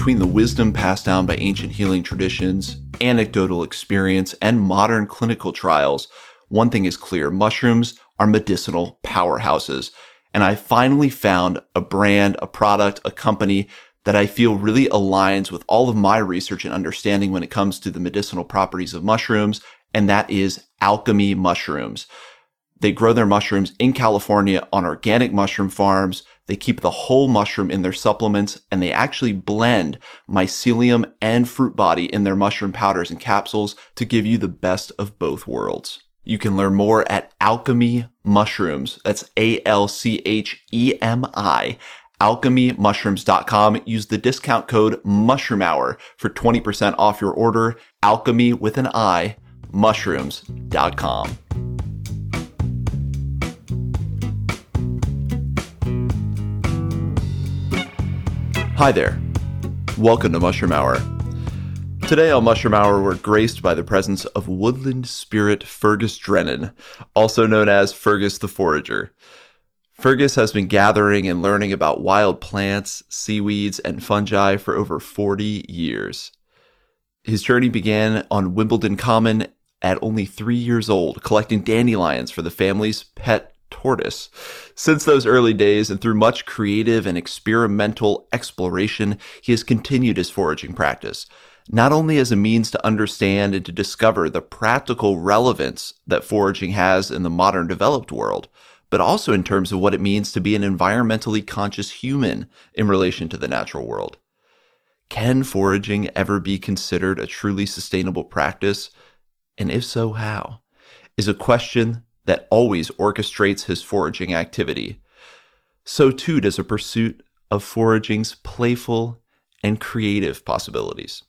between the wisdom passed down by ancient healing traditions, anecdotal experience, and modern clinical trials, one thing is clear mushrooms are medicinal powerhouses. And I finally found a brand, a product, a company that I feel really aligns with all of my research and understanding when it comes to the medicinal properties of mushrooms. And that is Alchemi Mushrooms. They grow their mushrooms in California on organic mushroom farms. They keep the whole mushroom in their supplements and they actually blend mycelium and fruit body in their mushroom powders and capsules to give you the best of both worlds. You can learn more at Alchemi Mushrooms. That's A L C H E M I. AlchemiMushrooms.com. Use the discount code Mushroom Hour for 20% off your order. Alchemy with an I, mushrooms.com. Hi there. Welcome to Mushroom Hour. Today on Mushroom Hour, we're graced by the presence of woodland spirit Fergus Drennan, also known as Fergus the Forager. Fergus has been gathering and learning about wild plants, seaweeds, and fungi for over 40 years. His journey began on Wimbledon Common at only three years old, collecting dandelions for the family's pet tortoise. Since those early days and through much creative and experimental exploration, he has continued his foraging practice, not only as a means to understand and to discover the practical relevance that foraging has in the modern developed world, but also in terms of what it means to be an environmentally conscious human in relation to the natural world. Can foraging ever be considered a truly sustainable practice? And if so, how? Is a question that always orchestrates his foraging activity. So too does a pursuit of foraging's playful and creative possibilities.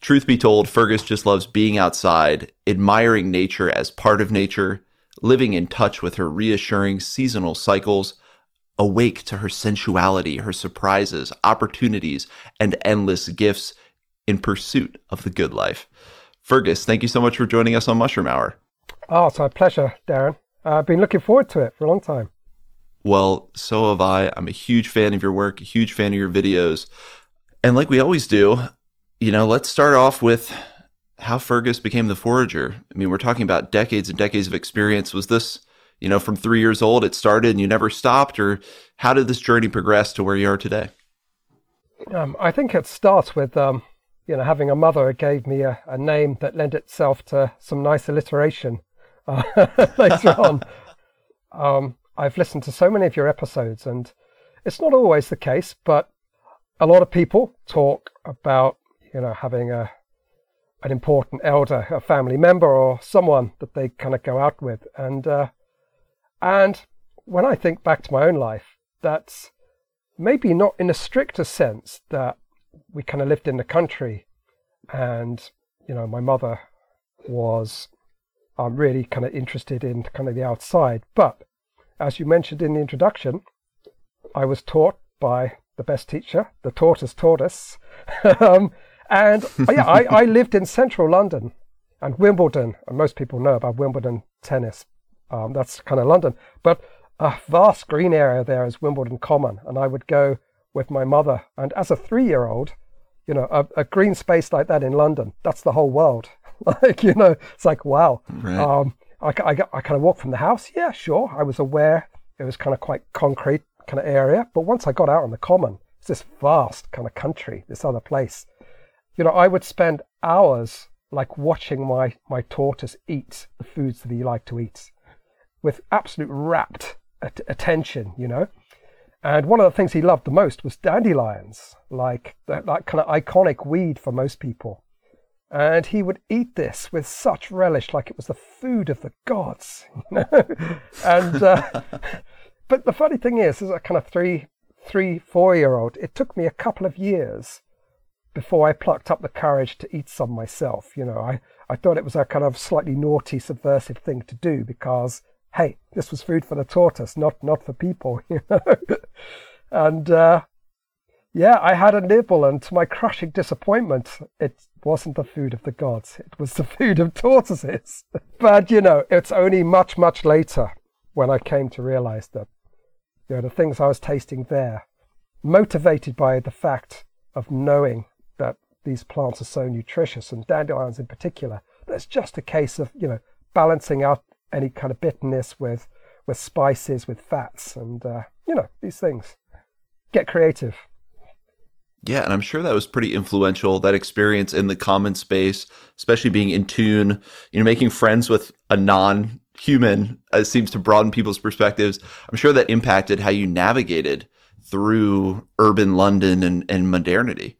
Truth be told, Fergus just loves being outside, admiring nature as part of nature, living in touch with her reassuring seasonal cycles, awake to her sensuality, her surprises, opportunities, and endless gifts in pursuit of the good life. Fergus, thank you so much for joining us on Mushroom Hour. Oh, it's my pleasure, Darren. I've been looking forward to it for a long time. Well, so have I. I'm a huge fan of your work, a huge fan of your videos. And like we always do, you know, let's start off with how Fergus became the forager. I mean, we're talking about decades and decades of experience. Was this, you know, from three years old it started and you never stopped, or how did this journey progress to where you are today? Um, I think it starts with, um, you know, having a mother gave me a, a, name that lent itself to some nice alliteration uh, later on. Um, I've listened to so many of your episodes, and it's not always the case, but a lot of people talk about, you know, having a an important elder, a family member, or someone that they kind of go out with. And uh, and when I think back to my own life, that's maybe not in a stricter sense that we kind of lived in the country, and you know, my mother was um, really kind of interested in kind of the outside. But as you mentioned in the introduction, I was taught by the best teacher, the tortoise tortoise. um, and uh, yeah, I, I lived in central London and Wimbledon, and most people know about Wimbledon tennis. Um, that's kind of London. But a vast green area there is Wimbledon Common, and I would go with my mother. And as a three-year-old, you know, a, a green space like that in London, that's the whole world. like, you know, it's like wow. Right. Um, I, I, I kind of walked from the house. Yeah, sure. I was aware it was kind of quite concrete kind of area, but once I got out on the common, it's this vast kind of country, this other place you know, I would spend hours like watching my, my tortoise eat the foods that he liked to eat with absolute rapt at- attention, you know. And one of the things he loved the most was dandelions, like that, that kind of iconic weed for most people. And he would eat this with such relish, like it was the food of the gods, you know. and uh, but the funny thing is, as a kind of three, three, four year old, it took me a couple of years before I plucked up the courage to eat some myself. You know, I, I thought it was a kind of slightly naughty, subversive thing to do because, hey, this was food for the tortoise, not not for people. You know, and uh, yeah, I had a nibble, and to my crushing disappointment, it wasn't the food of the gods; it was the food of tortoises. but you know, it's only much much later when I came to realize that you know the things I was tasting there, motivated by the fact of knowing that these plants are so nutritious and dandelions in particular. That's just a case of, you know, balancing out any kind of bitterness with, with spices, with fats, and, uh, you know, these things. Get creative. Yeah, and I'm sure that was pretty influential, that experience in the common space, especially being in tune, you know, making friends with a non human uh, seems to broaden people's perspectives. I'm sure that impacted how you navigated through urban London and, and modernity.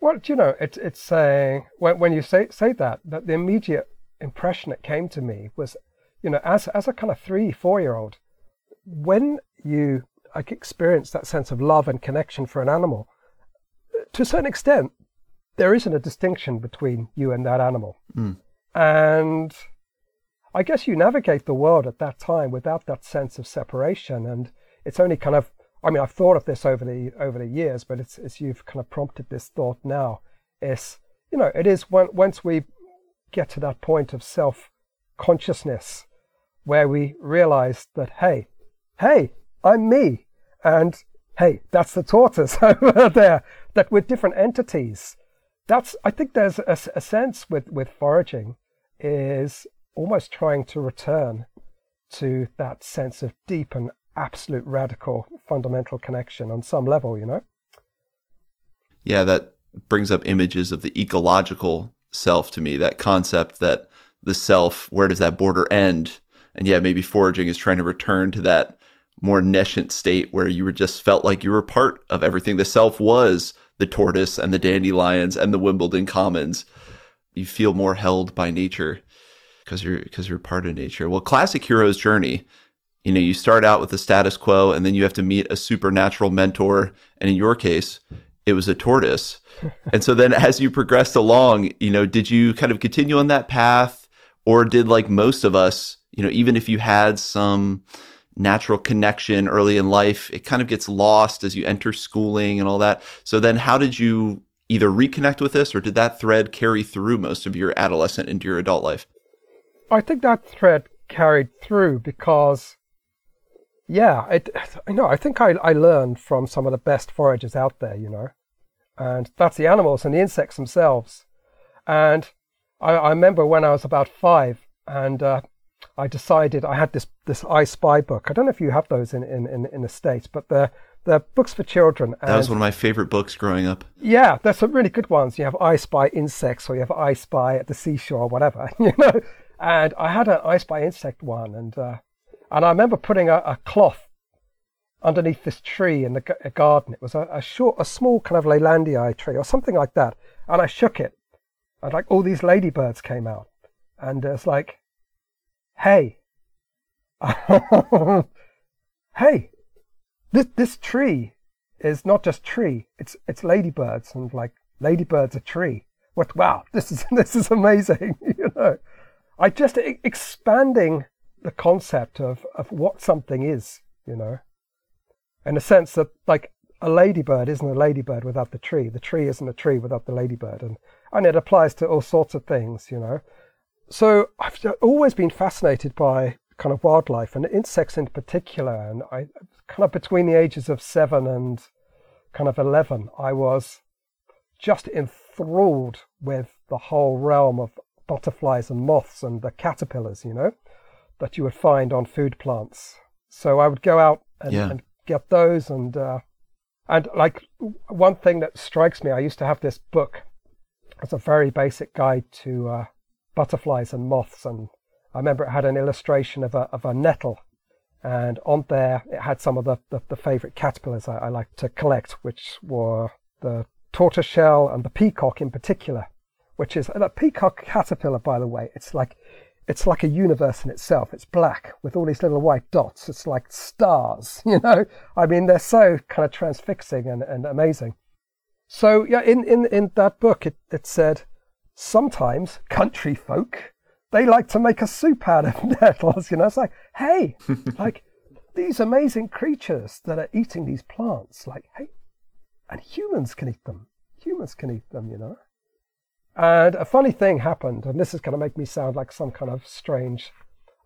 Well, you know, it's it's saying when when you say say that that the immediate impression that came to me was, you know, as as a kind of three four year old, when you like experience that sense of love and connection for an animal, to a certain extent, there isn't a distinction between you and that animal, mm. and I guess you navigate the world at that time without that sense of separation, and it's only kind of I mean I've thought of this over the over the years, but it's it's you've kind of prompted this thought now. Is you know it is when, once we get to that point of self consciousness where we realize that hey, hey, I'm me, and hey, that's the tortoise over there. That we're different entities. That's I think there's a, a sense with with foraging is almost trying to return to that sense of deep and absolute radical fundamental connection on some level, you know? Yeah, that brings up images of the ecological self to me, that concept that the self, where does that border end? And yeah, maybe foraging is trying to return to that more nescient state where you were just felt like you were part of everything. The self was the tortoise and the dandelions and the Wimbledon Commons. You feel more held by nature because you're because you're part of nature. Well, classic hero's journey. You know, you start out with the status quo, and then you have to meet a supernatural mentor. And in your case, it was a tortoise. and so then, as you progressed along, you know, did you kind of continue on that path, or did like most of us, you know, even if you had some natural connection early in life, it kind of gets lost as you enter schooling and all that. So then, how did you either reconnect with this, or did that thread carry through most of your adolescent into your adult life? I think that thread carried through because, yeah, it, you know, I think I, I learned from some of the best foragers out there, you know, and that's the animals and the insects themselves. And I, I remember when I was about five and uh, I decided I had this, this I Spy book. I don't know if you have those in, in, in, in the States, but they're, they're books for children. that was one of my favorite books growing up. Yeah, there's some really good ones. You have I Spy insects or you have I Spy at the seashore or whatever, you know. And I had an I Spy insect one, and uh, and I remember putting a, a, cloth underneath this tree in the g- uh, garden. It was a, a, short, a small kind of Leylandii tree or something like that. And I shook it, and like all these ladybirds came out, and it's like, hey, hey, this this tree is not just tree; it's it's ladybirds, and like ladybirds a tree. What? Wow, this is this is amazing, you know. I just expanding the concept of, of what something is, you know, in a sense that like a ladybird isn't a ladybird without the tree. The tree isn't a tree without the ladybird, and and it applies to all sorts of things, you know. So I've always been fascinated by kind of wildlife and insects in particular, and I kind of between the ages of seven and kind of eleven, I was just enthralled with the whole realm of butterflies and moths and the caterpillars, you know, that you would find on food plants. So I would go out and, yeah. and get those and uh, and like one thing that strikes me, I used to have this book as a very basic guide to uh, butterflies and moths, and I remember it had an illustration of a of a nettle, and on there it had some of the the, the favorite caterpillars I, I like to collect, which were the tortoiseshell and the peacock in particular which is a peacock caterpillar, by the way. It's like it's like a universe in itself. It's black with all these little white dots. It's like stars, you know. I mean, they're so kind of transfixing and, and amazing. So yeah, in, in, in that book, it, it said sometimes country folk they like to make a soup out of nettles. You know, it's like hey, like these amazing creatures that are eating these plants. Like hey, and humans can eat them. Humans can eat them. You know. And a funny thing happened, and this is going to make me sound like some kind of strange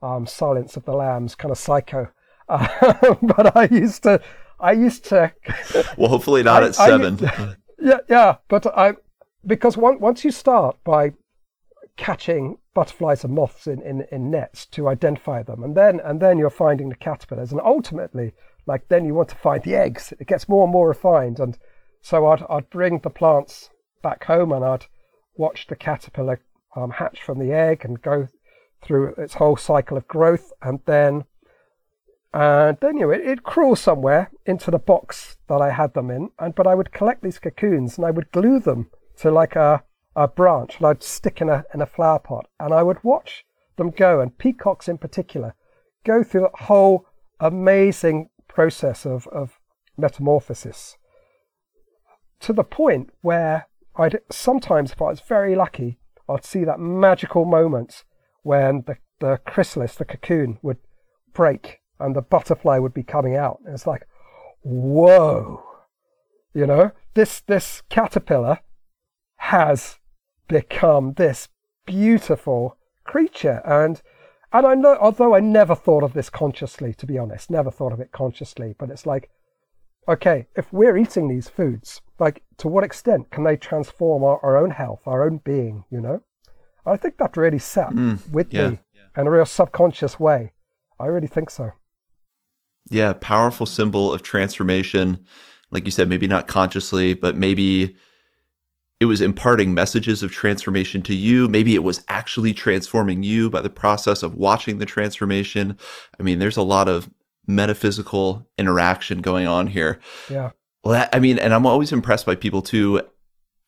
um, Silence of the Lambs kind of psycho. Uh, but I used to, I used to. well, hopefully not I, at seven. I, yeah, yeah, but I because one, once you start by catching butterflies and moths in, in, in nets to identify them, and then and then you're finding the caterpillars, and ultimately, like then you want to find the eggs. It gets more and more refined, and so I'd I'd bring the plants back home, and I'd watch the caterpillar um, hatch from the egg and go through its whole cycle of growth, and then and then you know it, it crawls somewhere into the box that I had them in, and but I would collect these cocoons and I would glue them to like a a branch and I'd stick in a in a flower pot, and I would watch them go, and peacocks in particular, go through that whole amazing process of of metamorphosis to the point where I'd sometimes, if I was very lucky, I'd see that magical moment when the, the chrysalis, the cocoon, would break and the butterfly would be coming out. And it's like, whoa, you know, this this caterpillar has become this beautiful creature, and and I know, although I never thought of this consciously, to be honest, never thought of it consciously, but it's like, okay, if we're eating these foods, like to what extent can they transform our, our own health, our own being, you know? I think that really sat mm, with yeah, me yeah. in a real subconscious way. I really think so. Yeah, powerful symbol of transformation. Like you said, maybe not consciously, but maybe it was imparting messages of transformation to you. Maybe it was actually transforming you by the process of watching the transformation. I mean, there's a lot of metaphysical interaction going on here. Yeah. Well, I mean, and I'm always impressed by people too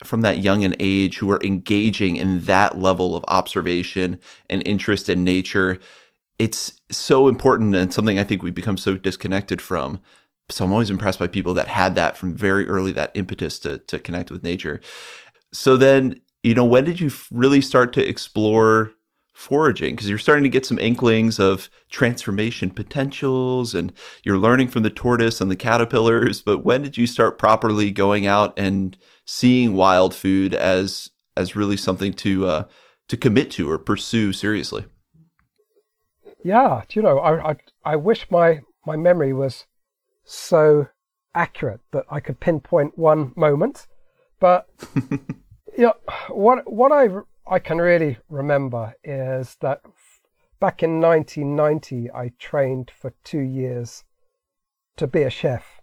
from that young an age who are engaging in that level of observation and interest in nature. It's so important and something I think we become so disconnected from. So I'm always impressed by people that had that from very early, that impetus to, to connect with nature. So then, you know, when did you really start to explore foraging because you're starting to get some inklings of transformation potentials and you're learning from the tortoise and the caterpillars but when did you start properly going out and seeing wild food as as really something to uh, to commit to or pursue seriously? Yeah you know I, I i wish my my memory was so accurate that i could pinpoint one moment but you know, what what i I can really remember is that back in 1990, I trained for two years to be a chef.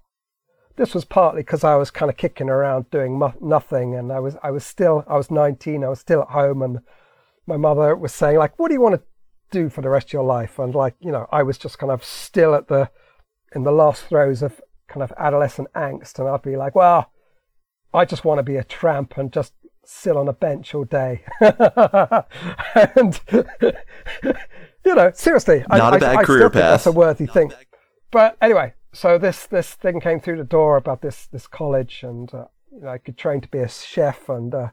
This was partly because I was kind of kicking around doing mo- nothing, and I was I was still I was 19, I was still at home, and my mother was saying like, "What do you want to do for the rest of your life?" And like you know, I was just kind of still at the in the last throes of kind of adolescent angst, and I'd be like, "Well, I just want to be a tramp and just sit on a bench all day. and, you know, seriously, not I, a bad I, career I path. that's a worthy not thing. But anyway, so this this thing came through the door about this this college, and uh, you know, I could train to be a chef, and uh,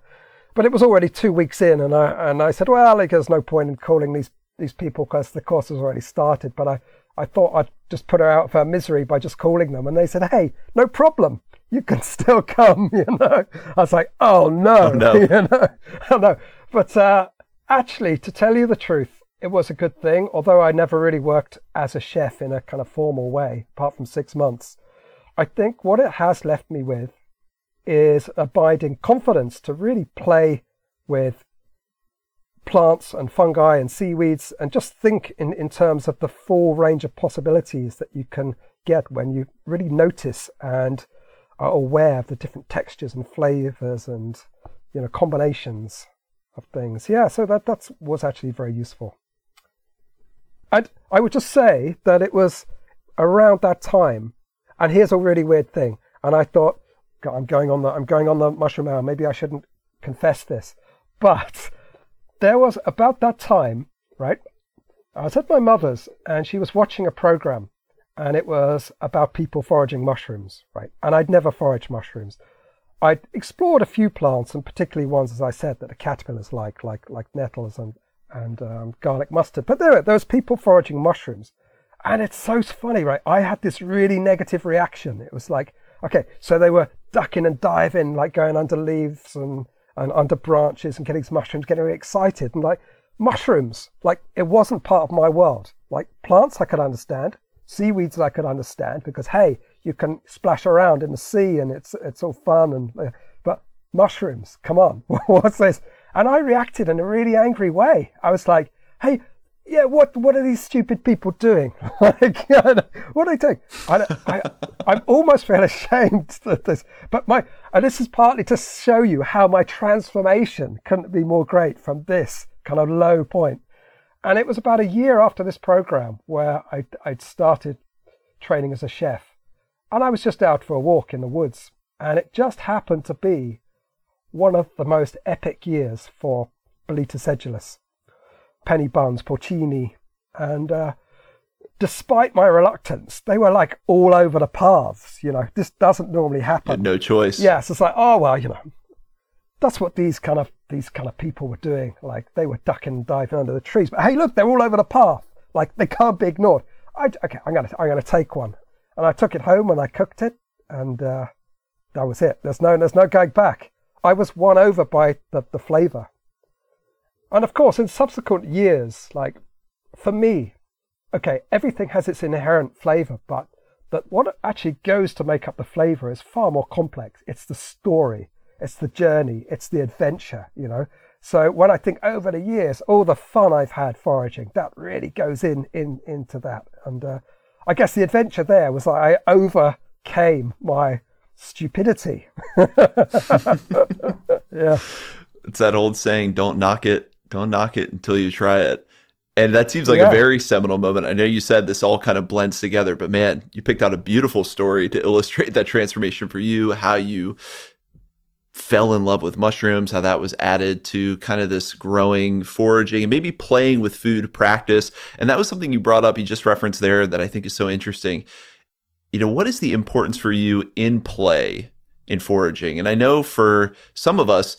but it was already two weeks in, and I and I said, well, like, there's no point in calling these these people because the course has already started. But I I thought I'd just put her out of her misery by just calling them, and they said, hey, no problem you can still come, you know. I was like, oh no, oh, no. you know, oh, no. But uh, actually, to tell you the truth, it was a good thing. Although I never really worked as a chef in a kind of formal way, apart from six months. I think what it has left me with is abiding confidence to really play with plants and fungi and seaweeds and just think in, in terms of the full range of possibilities that you can get when you really notice and are aware of the different textures and flavors and you know combinations of things. Yeah, so that that was actually very useful. And I would just say that it was around that time. And here's a really weird thing. And I thought, God, I'm going on the I'm going on the mushroom hour. Maybe I shouldn't confess this, but there was about that time, right? I was at my mother's and she was watching a program and it was about people foraging mushrooms, right? And I'd never foraged mushrooms. I'd explored a few plants, and particularly ones, as I said, that the caterpillars like, like like nettles and and um, garlic mustard. But there, there was people foraging mushrooms, and it's so funny, right? I had this really negative reaction. It was like, okay, so they were ducking and diving, like going under leaves and and under branches and getting mushrooms, getting really excited, and like mushrooms, like it wasn't part of my world. Like plants, I could understand seaweeds I could understand because, hey, you can splash around in the sea and it's it's all fun and uh, but mushrooms, come on, what's this? And I reacted in a really angry way. I was like, hey, yeah, what what are these stupid people doing? like, what are they doing? I, I, I almost feel ashamed of this, but my and this is partly to show you how my transformation couldn't be more great from this kind of low point. And it was about a year after this program where I, I'd started training as a chef, and I was just out for a walk in the woods, and it just happened to be one of the most epic years for Boletus edulis penny buns, porcini, and uh, despite my reluctance, they were like all over the paths. You know, this doesn't normally happen. no choice. Yes, it's like, oh well, you know, that's what these kind of these kind of people were doing. Like they were ducking and diving under the trees. But hey, look, they're all over the path. Like they can't be ignored. I, okay, I'm gonna I'm gonna take one, and I took it home and I cooked it, and uh, that was it. There's no there's no going back. I was won over by the, the flavour and of course, in subsequent years, like for me, okay, everything has its inherent flavor, but that what actually goes to make up the flavor is far more complex. It's the story, it's the journey, it's the adventure, you know. So when I think over the years, all the fun I've had foraging, that really goes in in into that. And uh, I guess the adventure there was like I overcame my stupidity. yeah. It's that old saying, don't knock it don't knock it until you try it. And that seems like yeah. a very seminal moment. I know you said this all kind of blends together, but man, you picked out a beautiful story to illustrate that transformation for you, how you fell in love with mushrooms, how that was added to kind of this growing foraging and maybe playing with food practice. And that was something you brought up, you just referenced there that I think is so interesting. You know, what is the importance for you in play in foraging? And I know for some of us,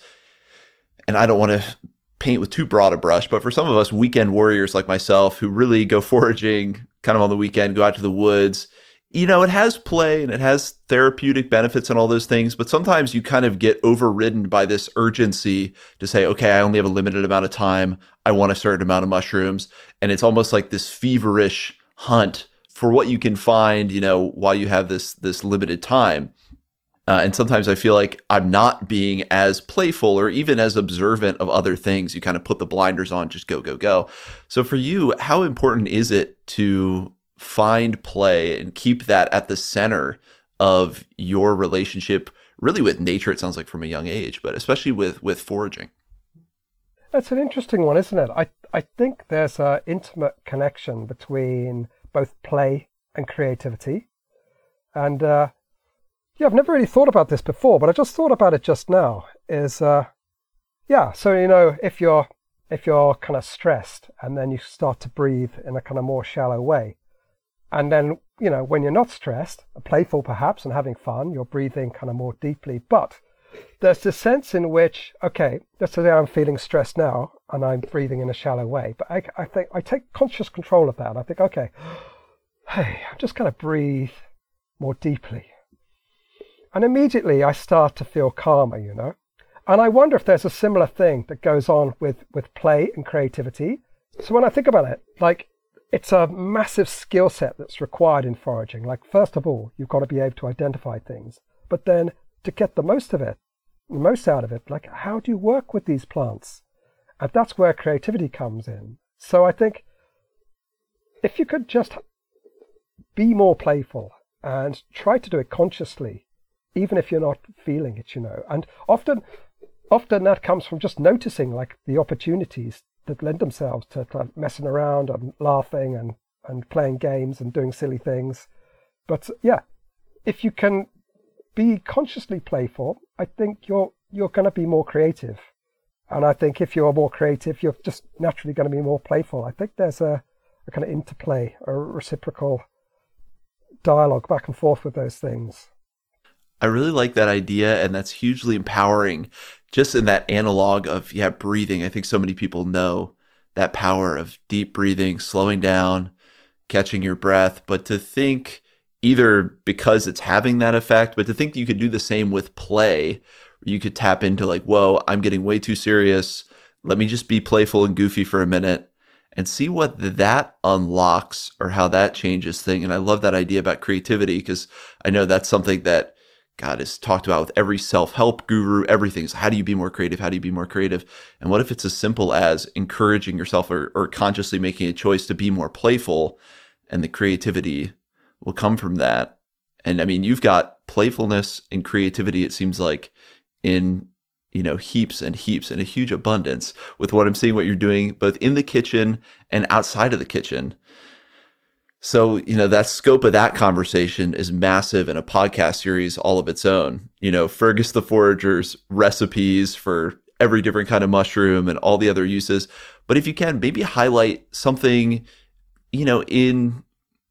and I don't want to paint with too broad a brush, but for some of us weekend warriors like myself who really go foraging kind of on the weekend, go out to the woods, you know, it has play and it has therapeutic benefits and all those things, but sometimes you kind of get overridden by this urgency to say, okay, I only have a limited amount of time. I want a certain amount of mushrooms. And it's almost like this feverish hunt for what you can find, you know, while you have this this limited time. Uh, and sometimes I feel like I'm not being as playful or even as observant of other things. You kind of put the blinders on, just go, go, go. So for you, how important is it to find play and keep that at the center of your relationship, really with nature? It sounds like from a young age, but especially with with foraging. That's an interesting one, isn't it? I I think there's an intimate connection between both play and creativity, and uh, yeah, I've never really thought about this before, but I just thought about it just now. Is uh, yeah, so you know, if you're if you're kind of stressed and then you start to breathe in a kind of more shallow way, and then you know when you're not stressed, playful perhaps and having fun, you're breathing kind of more deeply. But there's this sense in which, okay, let's say I'm feeling stressed now and I'm breathing in a shallow way, but I, I think I take conscious control of that. I think, okay, hey, I'm just going to breathe more deeply and immediately I start to feel calmer, you know. And I wonder if there's a similar thing that goes on with, with play and creativity. So when I think about it, like it's a massive skill set that's required in foraging. Like, first of all, you've got to be able to identify things, but then to get the most of it, the most out of it, like, how do you work with these plants? And that's where creativity comes in. So I think if you could just be more playful and try to do it consciously, even if you're not feeling it, you know. And often, often that comes from just noticing like the opportunities that lend themselves to, to messing around and laughing and, and playing games and doing silly things. But yeah, if you can be consciously playful, I think you're you're going to be more creative. And I think if you're more creative, you're just naturally going to be more playful. I think there's a, a kind of interplay, a reciprocal dialogue back and forth with those things. I really like that idea, and that's hugely empowering. Just in that analog of yeah, breathing. I think so many people know that power of deep breathing, slowing down, catching your breath. But to think either because it's having that effect, but to think you could do the same with play, you could tap into like, whoa, I'm getting way too serious. Let me just be playful and goofy for a minute. and see what that unlocks or how that changes thing. And I love that idea about creativity because I know that's something that God is talked about with every self-help guru, everything. is how do you be more creative? How do you be more creative? And what if it's as simple as encouraging yourself or, or consciously making a choice to be more playful and the creativity will come from that. And I mean, you've got playfulness and creativity, it seems like in you know, heaps and heaps and a huge abundance with what I'm seeing, what you're doing both in the kitchen and outside of the kitchen. So, you know, that scope of that conversation is massive in a podcast series all of its own. You know, Fergus the Forager's recipes for every different kind of mushroom and all the other uses. But if you can, maybe highlight something, you know, in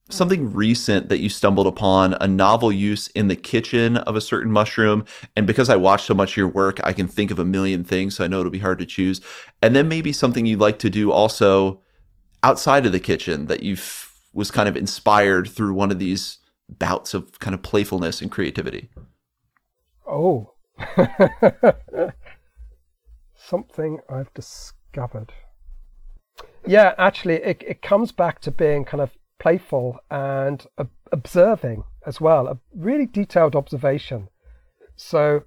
something recent that you stumbled upon, a novel use in the kitchen of a certain mushroom. And because I watch so much of your work, I can think of a million things. So I know it'll be hard to choose. And then maybe something you'd like to do also outside of the kitchen that you was kind of inspired through one of these bouts of kind of playfulness and creativity. Oh, something I've discovered. Yeah, actually, it, it comes back to being kind of playful and observing as well, a really detailed observation. So,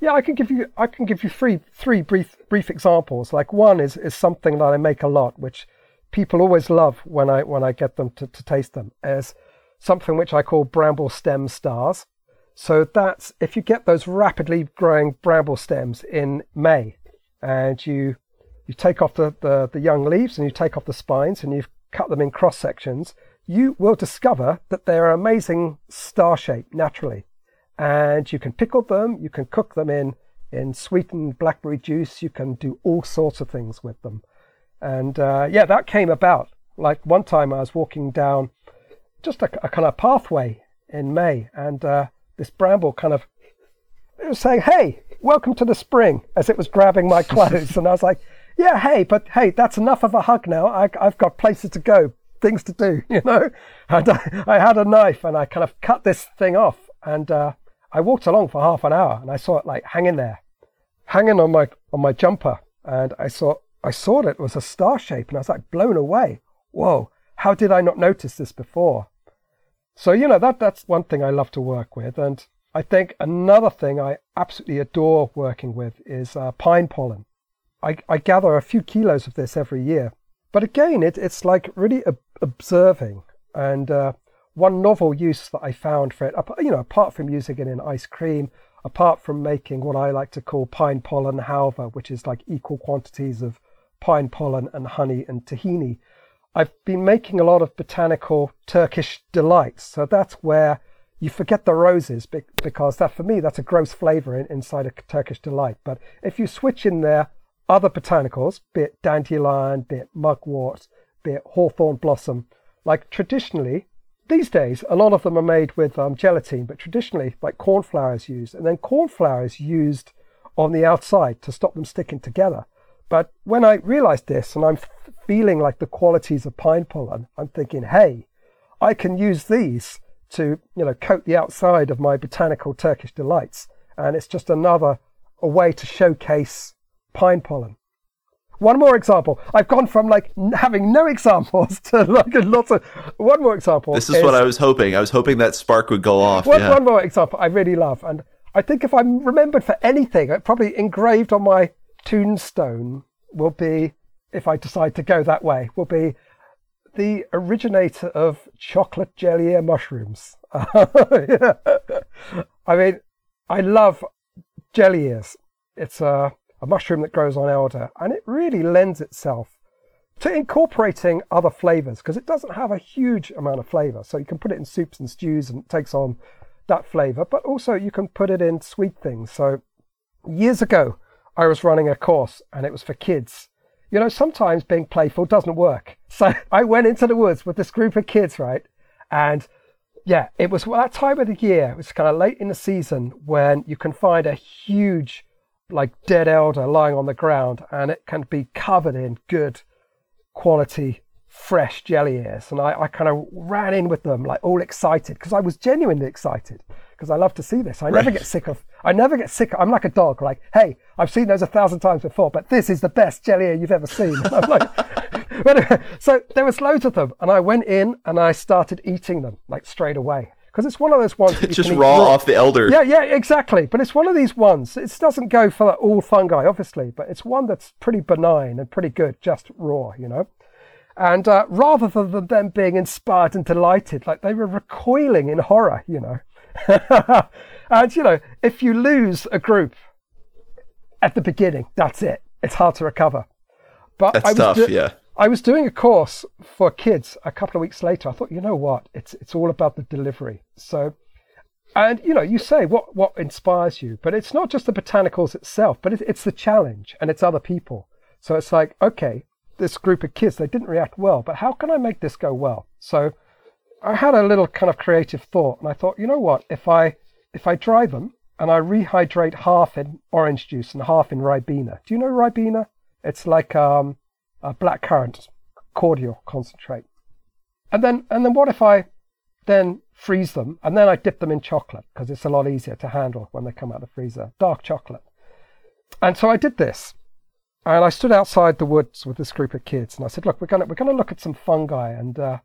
yeah, I can give you I can give you three three brief brief examples. Like one is is something that I make a lot, which people always love when I when I get them to, to taste them, is something which I call bramble stem stars. So that's if you get those rapidly growing bramble stems in May, and you you take off the, the, the young leaves and you take off the spines and you've cut them in cross sections, you will discover that they are amazing star shape naturally. And you can pickle them, you can cook them in, in sweetened blackberry juice, you can do all sorts of things with them. And uh, yeah, that came about. Like one time I was walking down just a, a kind of pathway in May, and uh, this bramble kind of it was saying, Hey, welcome to the spring, as it was grabbing my clothes. and I was like, yeah, hey, but hey, that's enough of a hug now. I, have got places to go, things to do, you know. And I, I, had a knife and I kind of cut this thing off, and uh, I walked along for half an hour, and I saw it like hanging there, hanging on my on my jumper, and I saw I saw that it was a star shape, and I was like blown away. Whoa, how did I not notice this before? So you know that that's one thing I love to work with, and I think another thing I absolutely adore working with is uh, pine pollen. I, I gather a few kilos of this every year. But again, it, it's like really ob- observing. And uh, one novel use that I found for it, you know, apart from using it in ice cream, apart from making what I like to call pine pollen halva, which is like equal quantities of pine pollen and honey and tahini, I've been making a lot of botanical Turkish delights. So that's where you forget the roses because that for me that's a gross flavor in, inside a Turkish delight. But if you switch in there other botanicals, be it dandelion, be it mugwort, be it hawthorn blossom, like traditionally, these days, a lot of them are made with um, gelatine, but traditionally, like cornflour is used, and then cornflour is used on the outside to stop them sticking together. But when I realized this and I'm feeling like the qualities of pine pollen, I'm thinking, hey, I can use these to, you know, coat the outside of my botanical Turkish delights. And it's just another a way to showcase pine pollen. One more example. I've gone from like having no examples to like lots of. One more example. This is, is what I was hoping. I was hoping that spark would go off. One, yeah. one more example I really love, and I think if I'm remembered for anything, I probably engraved on my tombstone will be, if I decide to go that way, will be the originator of chocolate jelly ear mushrooms. I mean, I love jelly ears. It's a a mushroom that grows on elder, and it really lends itself to incorporating other flavors because it doesn't have a huge amount of flavor. So you can put it in soups and stews and it takes on that flavor, but also you can put it in sweet things. So years ago, I was running a course and it was for kids. You know, sometimes being playful doesn't work. So I went into the woods with this group of kids, right? And yeah, it was that time of the year, it was kind of late in the season when you can find a huge like dead elder lying on the ground, and it can be covered in good quality fresh jelly ears. And I, I kind of ran in with them, like all excited, because I was genuinely excited, because I love to see this. I right. never get sick of. I never get sick. Of, I'm like a dog. Like, hey, I've seen those a thousand times before, but this is the best jelly ear you've ever seen. I'm like, but, so there was loads of them, and I went in and I started eating them like straight away because it's one of those ones just raw, raw, off the elder. Yeah, yeah, exactly. But it's one of these ones. It doesn't go for all fungi, obviously, but it's one that's pretty benign and pretty good, just raw, you know. And uh, rather than them being inspired and delighted, like they were recoiling in horror, you know. and you know, if you lose a group at the beginning, that's it. It's hard to recover. But that's I was tough, do- yeah. I was doing a course for kids a couple of weeks later. I thought, you know what? It's it's all about the delivery. So, and you know, you say what what inspires you, but it's not just the botanicals itself, but it, it's the challenge and it's other people. So it's like, okay, this group of kids they didn't react well, but how can I make this go well? So, I had a little kind of creative thought, and I thought, you know what? If I if I dry them and I rehydrate half in orange juice and half in ribena. Do you know ribena? It's like um uh, black currant cordial concentrate. And then, and then what if I then freeze them and then I dip them in chocolate because it's a lot easier to handle when they come out of the freezer, dark chocolate. And so I did this. And I stood outside the woods with this group of kids and I said, look, we're going to, we're to look at some fungi and, uh,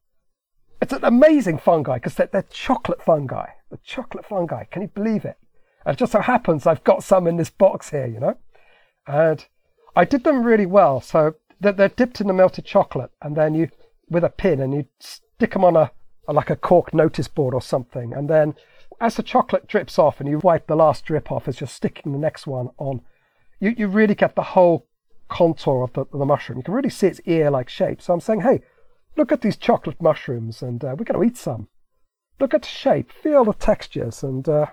it's an amazing fungi because they're, they're chocolate fungi. The chocolate fungi. Can you believe it? And it just so happens I've got some in this box here, you know? And I did them really well. So they're, they're dipped in the melted chocolate, and then you with a pin, and you stick them on a, a like a cork notice board or something, and then as the chocolate drips off, and you wipe the last drip off as you're sticking the next one on, you you really get the whole contour of the, the mushroom. You can really see its ear-like shape. So I'm saying, hey, look at these chocolate mushrooms, and uh, we're going to eat some. Look at the shape, feel the textures, and uh,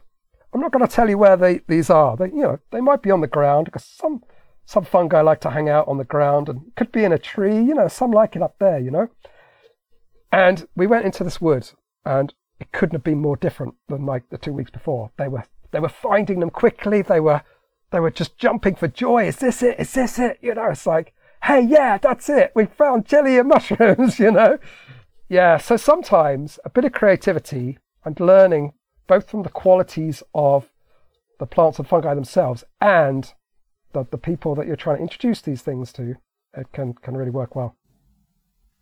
I'm not going to tell you where they, these are. They, you know, they might be on the ground because some some fungi like to hang out on the ground and could be in a tree, you know, some like it up there, you know. And we went into this wood and it couldn't have been more different than like the two weeks before. They were they were finding them quickly, they were they were just jumping for joy. Is this it? Is this it? You know, it's like, hey, yeah, that's it. We found jelly and mushrooms, you know. Yeah, so sometimes a bit of creativity and learning both from the qualities of the plants and fungi themselves and the, the people that you're trying to introduce these things to, it can, can really work well.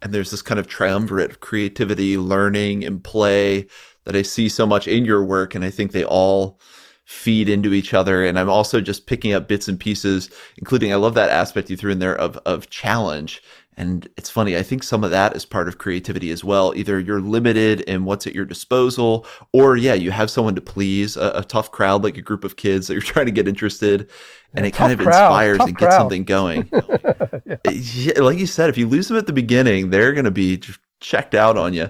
And there's this kind of triumvirate of creativity, learning, and play that I see so much in your work. And I think they all feed into each other. And I'm also just picking up bits and pieces, including I love that aspect you threw in there of of challenge and it's funny, I think some of that is part of creativity as well. Either you're limited in what's at your disposal, or yeah, you have someone to please, a, a tough crowd like a group of kids that you're trying to get interested, and it kind of crowd, inspires and gets something going. Eh, yeah. Like you said, if you lose them at the beginning, they're going to be checked out on you.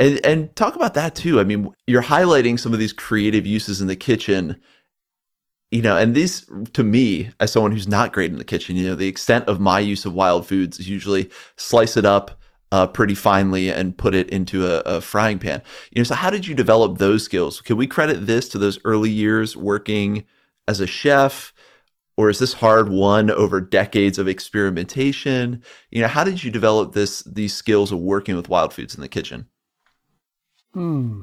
And, and talk about that too. I mean, you're highlighting some of these creative uses in the kitchen you know, and these to me, as someone who's not great in the kitchen, you know, the extent of my use of wild foods is usually slice it up uh, pretty finely and put it into a, a, frying pan. You know, so how did you develop those skills? Can we credit this to those early years working as a chef? Or is this hard won over decades of experimentation? You know, how did you develop this these skills of working with wild foods in the kitchen? Hmm.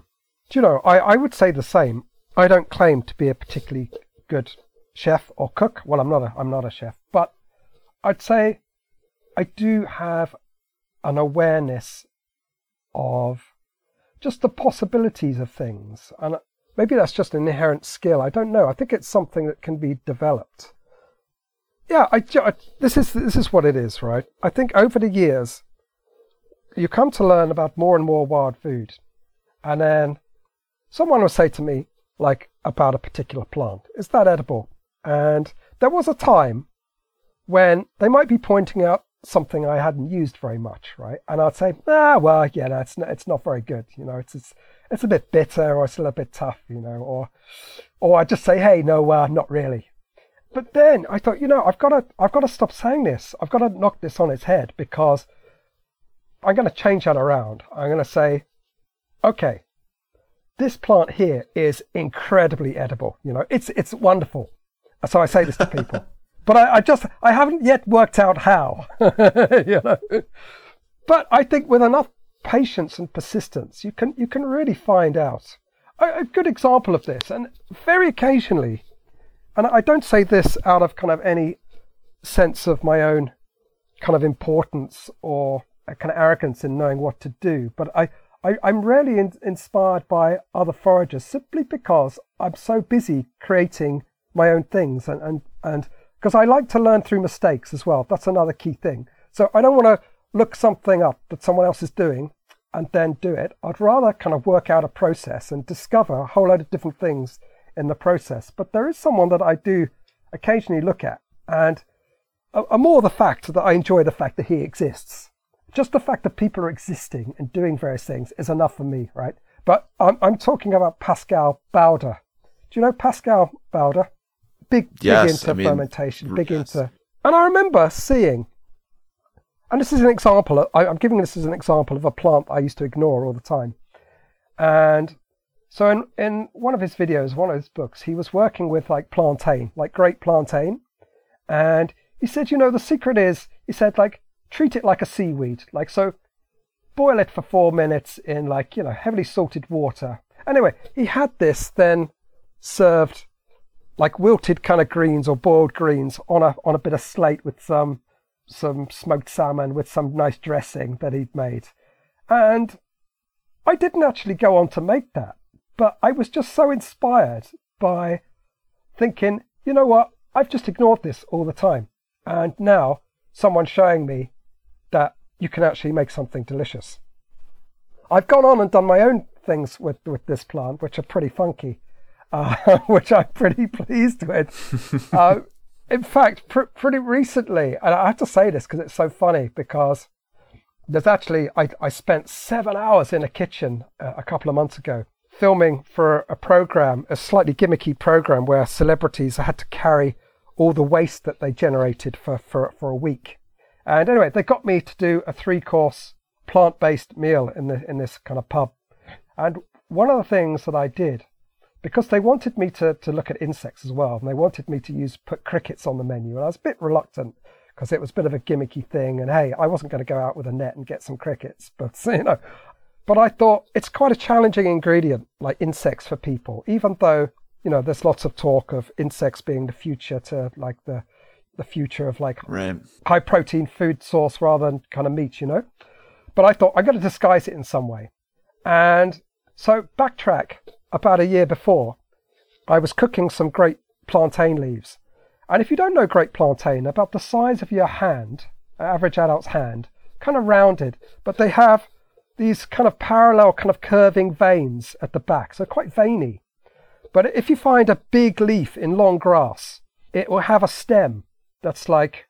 Do you know, I, I would say the same. I don't claim to be a particularly good chef or cook. Well, I'm not a I'm not a chef, but I'd say I do have an awareness of just the possibilities of things, and maybe that's just an inherent skill. I don't know. I think it's something that can be developed. Yeah, I, I this is this is what it is, right? I think over the years, you come to learn about more and more wild food, and then someone will say to me, like about a particular plant. Is that edible? And there was a time when they might be pointing out something I hadn't used very much, right? And I'd say, ah, well, yeah, no, it's not, it's not very good. You know, it's, it's it's a bit bitter or it's a little bit tough, you know, or or I just say, hey, no, uh, not really. But then I thought, you know, I've got to I've got to stop saying this. I've got to knock this on its head because I'm going to change that around. I'm going to say, okay, this plant here is incredibly edible. You know, it's it's wonderful. So I say this to people, but I, I, just I haven't yet worked out how. you know, but I think with enough patience and persistence, you can you can really find out. A, a good example of this, and very occasionally, and I don't say this out of kind of any sense of my own kind of importance or a kind of arrogance in knowing what to do, but I, I am rarely in, inspired by other foragers simply because I'm so busy creating my own things and and and because I like to learn through mistakes as well. That's another key thing. So I don't want to look something up that someone else is doing and then do it. I'd rather kind of work out a process and discover a whole load of different things in the process. But there is someone that I do occasionally look at, and more the fact that I enjoy the fact that he exists. Just the fact that people are existing and doing various things is enough for me, right? But I'm, I'm talking about Pascal Baudar. Do you know Pascal Baudar? Big, yes, big into I mean, fermentation, big yes. into. And I remember seeing, and this is an example. Of, I, I'm giving this as an example of a plant I used to ignore all the time. And so in, in one of his videos, one of his books, he was working with like plantain, like great plantain. And he said, you know, the secret is, he said, like, treat it like a seaweed. Like, so boil it for four minutes in like, you know, heavily salted water. Anyway, he had this then served like wilted kind of greens or boiled greens on a on a bit of slate with some some smoked salmon with some nice dressing that he'd made. And I didn't actually go on to make that, but I was just so inspired by thinking, you know what, I've just ignored this all the time. And now someone's showing me you can actually make something delicious. I've gone on and done my own things with, with this plant, which are pretty funky uh, which I'm pretty pleased with. uh, in fact, pr- pretty recently, and I have to say this because it's so funny because there's actually, I, I spent seven hours in a kitchen uh, a couple of months ago filming for a program, a slightly gimmicky program where celebrities had to carry all the waste that they generated for, for, for a week. And anyway, they got me to do a three course plant based meal in, the, in this kind of pub. And one of the things that I did because they wanted me to, to look at insects as well, and they wanted me to use put crickets on the menu, and I was a bit reluctant because it was a bit of a gimmicky thing, and hey, I wasn't going to go out with a net and get some crickets, but you know, but I thought it's quite a challenging ingredient, like insects for people, even though you know there's lots of talk of insects being the future to like the the future of like right. high protein food source rather than kind of meat, you know. But I thought I got to disguise it in some way, and so backtrack about a year before, I was cooking some great plantain leaves. And if you don't know great plantain, about the size of your hand, average adult's hand, kind of rounded, but they have these kind of parallel, kind of curving veins at the back, so quite veiny. But if you find a big leaf in long grass, it will have a stem that's like,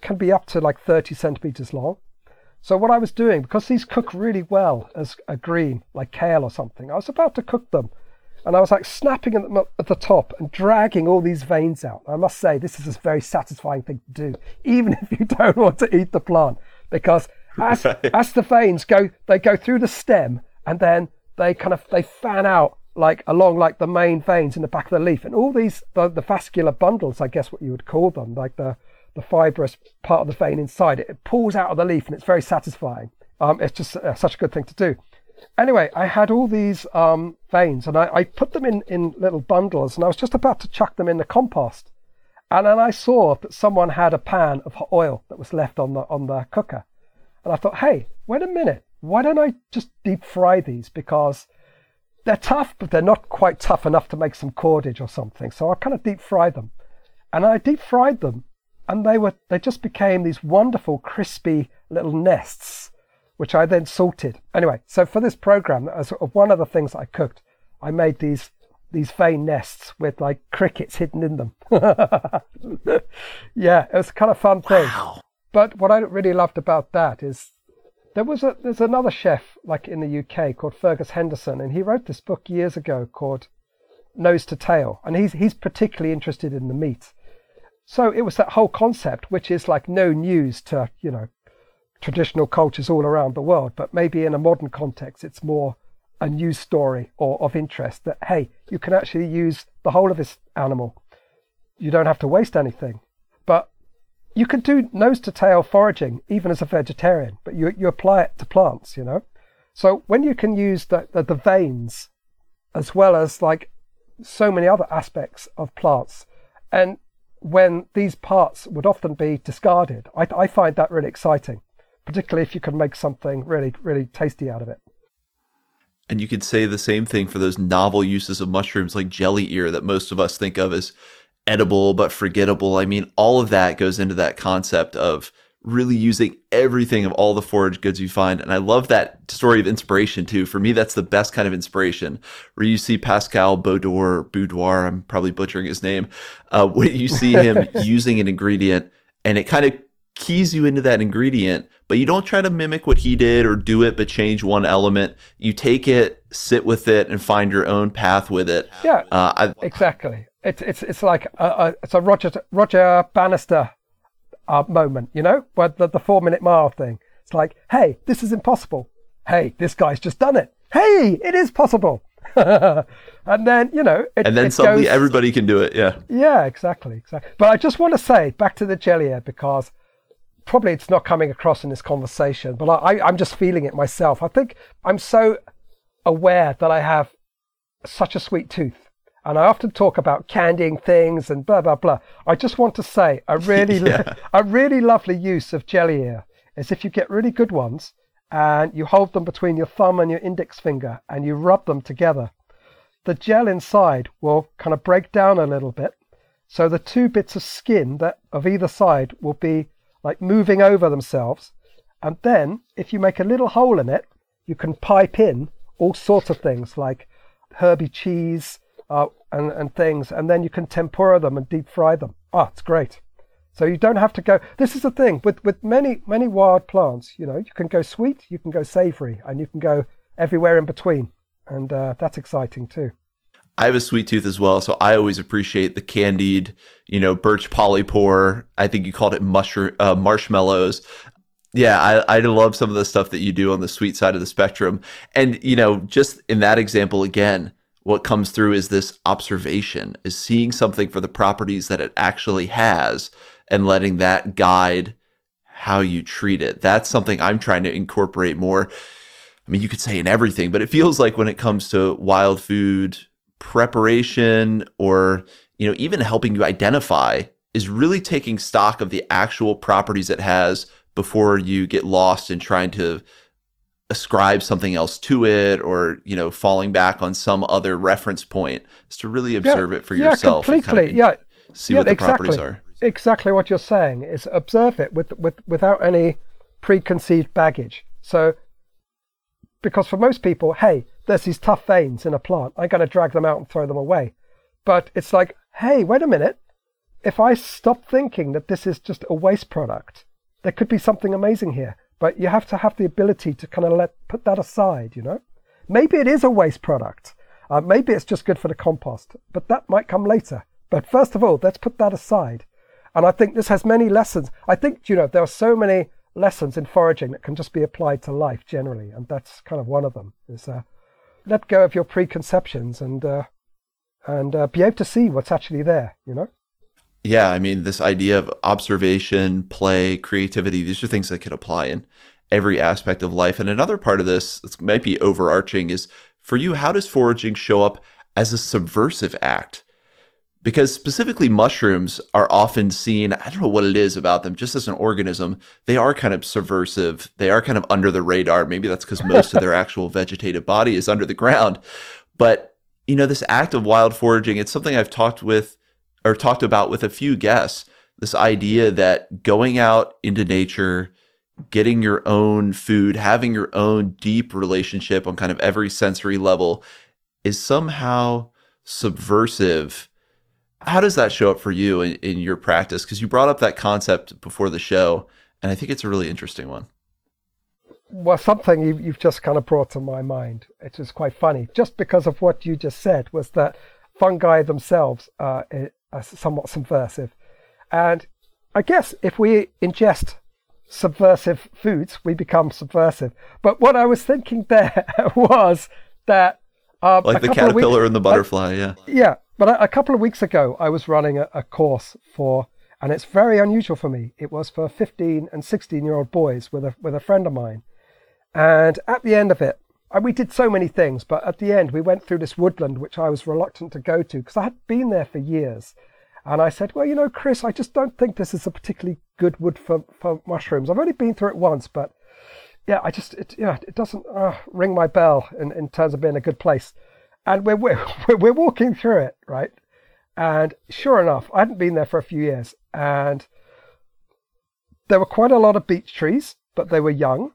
can be up to like 30 centimeters long. So what I was doing, because these cook really well as a green, like kale or something, I was about to cook them. And I was like snapping at, them at the top and dragging all these veins out. I must say, this is a very satisfying thing to do, even if you don't want to eat the plant, because as, as the veins go, they go through the stem and then they kind of they fan out like along like the main veins in the back of the leaf, and all these the, the vascular bundles, I guess what you would call them, like the the fibrous part of the vein inside it. It pulls out of the leaf and it's very satisfying. Um, it's just uh, such a good thing to do. Anyway, I had all these um, veins and I, I, put them in, in little bundles and I was just about to chuck them in the compost. And then I saw that someone had a pan of hot oil that was left on the, on the cooker. And I thought, hey, wait a minute. Why don't I just deep fry these? Because they're tough, but they're not quite tough enough to make some cordage or something. So I kind of deep fry them. And I deep fried them and they were they just became these wonderful crispy little nests which I then salted. Anyway, so for this program, as one of the things I cooked, I made these these vein nests with like crickets hidden in them. yeah, it was kind of fun thing. Wow. But what I really loved about that is there was a there's another chef like in the UK called Fergus Henderson, and he wrote this book years ago called Nose to Tail, and he's he's particularly interested in the meat. So it was that whole concept, which is like no news to, you know, traditional cultures all around the world, but maybe in a modern context, it's more a news story or of interest that, hey, you can actually use the whole of this animal. You don't have to waste anything. You can do nose to tail foraging even as a vegetarian, but you, you apply it to plants, you know? So when you can use the, the, the veins as well as like so many other aspects of plants, and when these parts would often be discarded. I, I find that really exciting, particularly if you can make something really, really tasty out of it. And you could say the same thing for those novel uses of mushrooms like jelly ear that most of us think of as edible but forgettable. I mean, all of that goes into that concept of really using everything of all the forage goods you find. And I love that story of inspiration too. For me, that's the best kind of inspiration where you see Pascal Boudoir, Boudoir, I'm probably butchering his name, uh, when you see him using an ingredient and it kind of keys you into that ingredient, but you don't try to mimic what he did or do it, but change one element. You take it, sit with it, and find your own path with it. Yeah, uh, exactly. It's it's it's like a, a, it's a Roger Roger Bannister uh, moment, you know, where the, the four minute mile thing. It's like, hey, this is impossible. Hey, this guy's just done it. Hey, it is possible. and then you know, it, and then suddenly goes, everybody can do it. Yeah. Yeah, exactly, exactly. But I just want to say back to the jelly ear because probably it's not coming across in this conversation, but I, I'm just feeling it myself. I think I'm so aware that I have such a sweet tooth. And I often talk about candying things and blah blah blah. I just want to say a really yeah. a really lovely use of jelly ear is if you get really good ones and you hold them between your thumb and your index finger and you rub them together. The gel inside will kind of break down a little bit. So the two bits of skin that of either side will be like moving over themselves. And then if you make a little hole in it, you can pipe in all sorts of things like herby cheese uh, and, and things. And then you can tempura them and deep fry them. Ah, oh, it's great. So you don't have to go. This is the thing with, with many, many wild plants, you know, you can go sweet, you can go savory, and you can go everywhere in between. And uh, that's exciting too. I have a sweet tooth as well, so I always appreciate the candied, you know, birch polypore. I think you called it mushroom uh, marshmallows. Yeah, I, I love some of the stuff that you do on the sweet side of the spectrum. And, you know, just in that example again, what comes through is this observation, is seeing something for the properties that it actually has and letting that guide how you treat it. That's something I'm trying to incorporate more. I mean, you could say in everything, but it feels like when it comes to wild food, preparation or you know even helping you identify is really taking stock of the actual properties it has before you get lost in trying to ascribe something else to it or you know falling back on some other reference point is to really observe yeah, it for yourself yeah completely kind of yeah see yeah, what the exactly. properties are exactly what you're saying is observe it with with without any preconceived baggage so because for most people hey there's these tough veins in a plant. i'm going to drag them out and throw them away. But it's like, hey, wait a minute. If I stop thinking that this is just a waste product, there could be something amazing here. But you have to have the ability to kind of let put that aside, you know? Maybe it is a waste product. Uh, maybe it's just good for the compost, but that might come later. But first of all, let's put that aside. And I think this has many lessons. I think, you know, there are so many lessons in foraging that can just be applied to life generally. And that's kind of one of them is, uh, let go of your preconceptions and uh, and uh, be able to see what's actually there. You know. Yeah, I mean, this idea of observation, play, creativity, these are things that could apply in every aspect of life. And another part of this that might be overarching is for you, how does foraging show up as a subversive act? because specifically mushrooms are often seen i don't know what it is about them just as an organism they are kind of subversive they are kind of under the radar maybe that's because most of their actual vegetative body is under the ground but you know this act of wild foraging it's something i've talked with or talked about with a few guests this idea that going out into nature getting your own food having your own deep relationship on kind of every sensory level is somehow subversive how does that show up for you in, in your practice? Because you brought up that concept before the show, and I think it's a really interesting one. Well, something you've, you've just kind of brought to my mind, which is quite funny, just because of what you just said, was that fungi themselves are, eh, are somewhat subversive. And I guess if we ingest subversive foods, we become subversive. But what I was thinking there was that. Uh, like the caterpillar weeks, and the butterfly, yeah. Yeah, but a, a, couple of weeks ago, I was running a, a course for, and it's very unusual for me. It was for 15 and 16 year old boys with a with a friend of mine, and at the end of it, we did so many things. But at the end, we went through this woodland which I was reluctant to go to because I had been there for years, And I said, well, you know, Chris, I just don't think this is a particularly good wood for, for mushrooms. I've only been through it once, but yeah, I just, it, yeah, it doesn't uh, ring my bell in, in terms of being a good place. And we're, we're, we're walking through it, right? And sure enough, I hadn't been there for a few years. And there were quite a lot of beech trees, but they were young.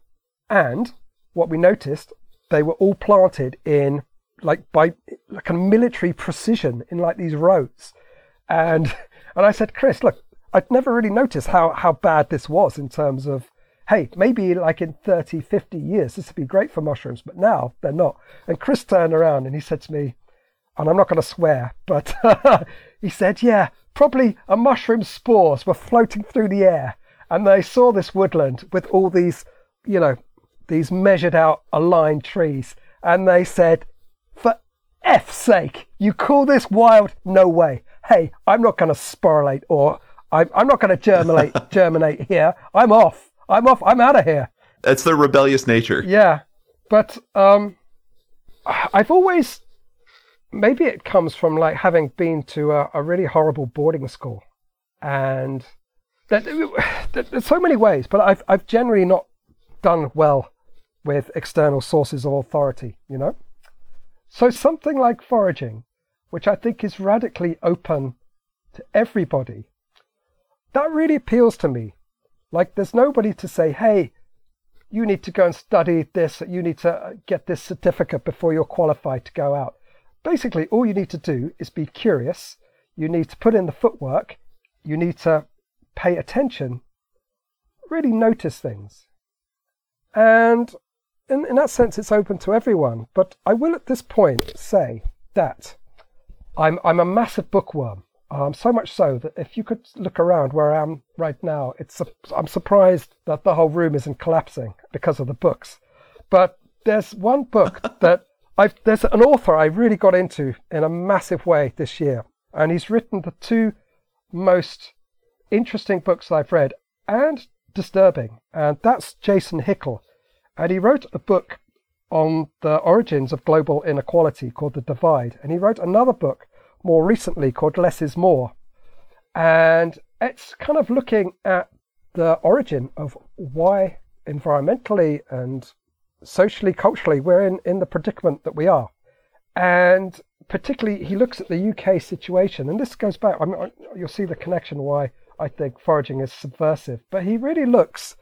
And what we noticed, they were all planted in like by like a military precision in like these rows. And and I said, Chris, look, I'd never really noticed how, how bad this was in terms of, hey, maybe like in 30, 50 years, this would be great for mushrooms, but now they're not. And Chris turned around and he said to me, and I'm not going to swear, but he said, yeah, probably a mushroom spores were floating through the air and they saw this woodland with all these, you know, these measured out aligned trees and they said, for F's sake, you call this wild? No way. Hey, I'm not going to sporulate or I'm, I'm not going to germinate, germinate here. I'm off. I'm off. I'm out of here. That's their rebellious nature. Yeah. But um, I've always, maybe it comes from like having been to a, a really horrible boarding school. And that, there's so many ways, but I've, I've generally not done well with external sources of authority, you know? So something like foraging, which I think is radically open to everybody, that really appeals to me. Like, there's nobody to say, hey, you need to go and study this, you need to uh, get this certificate before you're qualified to go out. Basically, all you need to do is be curious, you need to put in the footwork, you need to pay attention, really notice things. And in, in that sense, it's open to everyone. But I will at this point say that I'm, I'm a massive bookworm. Um, so much so that if you could look around where I am right now, it's I'm surprised that the whole room isn't collapsing because of the books. But there's one book that I've there's an author I really got into in a massive way this year, and he's written the two most interesting books I've read and disturbing, and that's Jason Hickel, and he wrote a book on the origins of global inequality called The Divide, and he wrote another book more recently called Less is More. And it's kind of looking at the origin of why environmentally and socially, culturally, we're in, in the predicament that we are. And particularly, he looks at the UK situation, and this goes back, I mean, you'll see the connection why I think foraging is subversive, but he really looks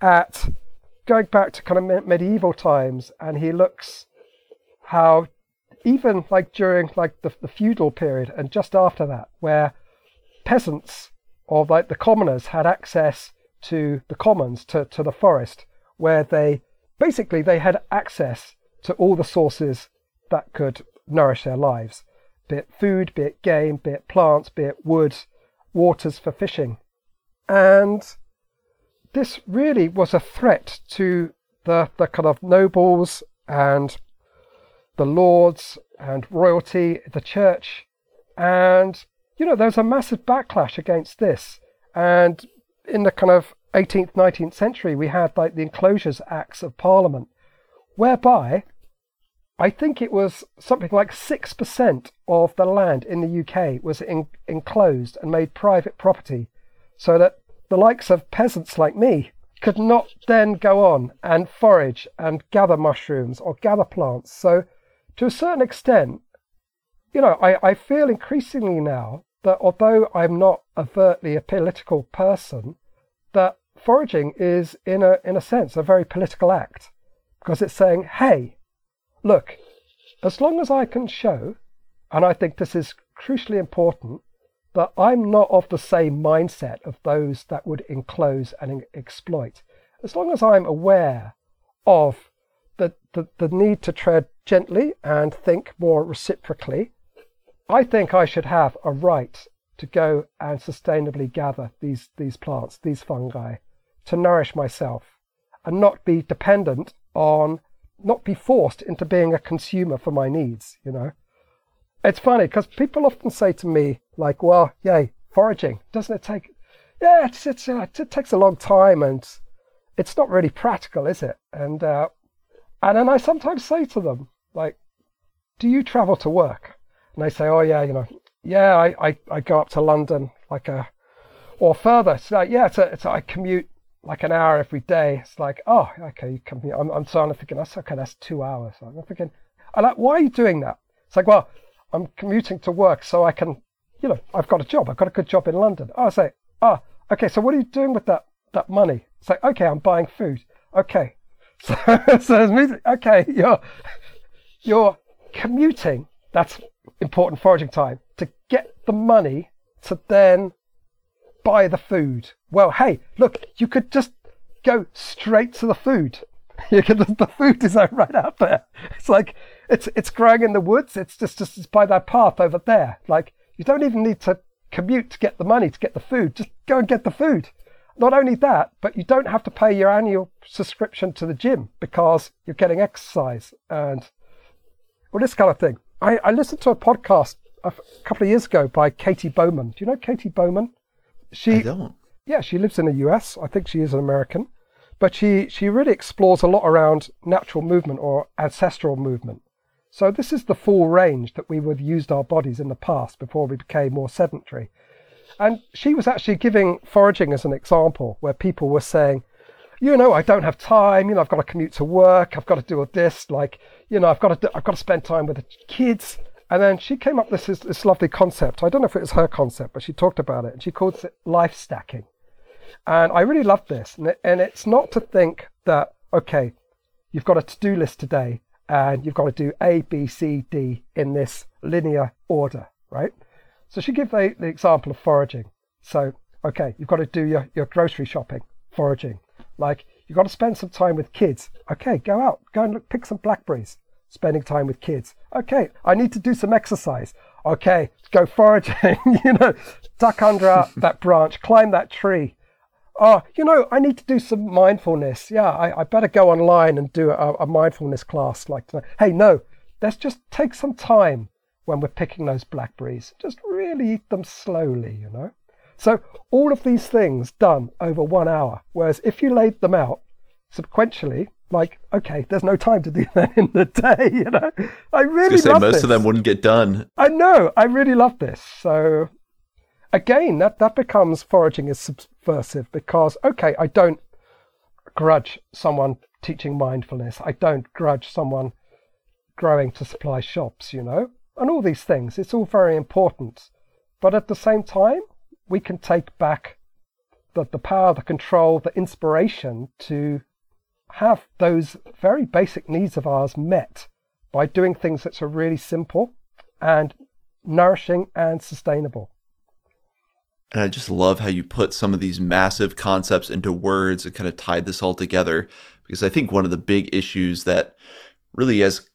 at going back to kind of medieval times, and he looks how even like during like the, the feudal period and just after that, where peasants or like the commoners had access to the commons, to, to the forest, where they basically they had access to all the sources that could nourish their lives, be it food, be it game, be it plants, be it wood, waters for fishing. And this really was a threat to the, the kind of nobles and the lords and royalty, the church. And, you know, there was a massive backlash against this. And in the kind of 18th, 19th century, we had like the Enclosures Acts of Parliament, whereby I think it was something like 6% of the land in the UK was in, enclosed and made private property, so that the likes of peasants like me could not then go on and forage and gather mushrooms or gather plants. So to a certain extent, you know, I, I feel increasingly now that although I'm not overtly a political person, that foraging is, in a, in a sense, a very political act because it's saying, hey, look, as long as I can show, and I think this is crucially important, that I'm not of the same mindset of those that would enclose and exploit. As long as I'm aware of the, the, the need to tread gently and think more reciprocally, I think I should have a right to go and sustainably gather these, these plants, these fungi, to nourish myself and not be dependent on, not be forced into being a consumer for my needs, you know. It's funny because people often say to me, like, well, yay, foraging, doesn't it take, yeah, it's, it's, uh, it takes a long time and it's not really practical, is it? And uh, and then I sometimes say to them, like, do you travel to work? And they say, oh, yeah, you know, yeah, I, I, I go up to London like a, or further. So like, yeah, it's a, it's a, I commute like an hour every day. It's like, oh, okay, you come here. I'm, I'm starting to thinking, that's okay, that's two hours. I'm thinking, I'm like, why are you doing that? It's like, well, I'm commuting to work so I can, you know, I've got a job. I've got a good job in London. I say, oh, okay, so what are you doing with that, that money? It's like, okay, I'm buying food. Okay. So, so music, okay, you're, you're commuting. That's important foraging time to get the money to then buy the food. Well, hey, look, you could just go straight to the food. You could, the food is right out there. It's like it's it's growing in the woods. It's just just it's by that path over there. Like you don't even need to commute to get the money to get the food. Just go and get the food. Not only that, but you don't have to pay your annual subscription to the gym because you're getting exercise and well, this kind of thing. I, I listened to a podcast a couple of years ago by Katy Bowman. Do you know Katy Bowman? She I don't. Yeah, she lives in the US. I think she is an American, but she she really explores a lot around natural movement or ancestral movement. So this is the full range that we would have used our bodies in the past before we became more sedentary. And she was actually giving foraging as an example where people were saying, you know, I don't have time. You know, I've got to commute to work. I've got to do this. Like, you know, I've got to do, I've got to spend time with the kids. And then she came up with this, this lovely concept. I don't know if it was her concept, but she talked about it and she calls it life stacking. And I really love this. And, it, and it's not to think that, okay, you've got a to do list today and you've got to do A, B, C, D in this linear order, right? So she gave the, the example of foraging. So, okay, you've got to do your, your grocery shopping, foraging. Like, you've got to spend some time with kids. Okay, go out, go and look, pick some blackberries spending time with kids. Okay, I need to do some exercise. Okay, go foraging, you know, duck under that branch, climb that tree. Oh, you know, I need to do some mindfulness. Yeah, I, I better go online and do a, a mindfulness class like tonight. Hey, no, let's just take some time when we're picking those blackberries. Just really eat them slowly, you know. So all of these things done over one hour. Whereas if you laid them out sequentially, like, okay, there's no time to do that in the day, you know. I really say love most this. of them wouldn't get done. I know. I really love this. So again, that that becomes foraging is subversive because okay, I don't grudge someone teaching mindfulness. I don't grudge someone growing to supply shops, you know, and all these things. It's all very important. But at the same time, we can take back the, the power, the control, the inspiration to have those very basic needs of ours met by doing things that are really simple and nourishing and sustainable. And I just love how you put some of these massive concepts into words and kind of tied this all together. Because I think one of the big issues that really, as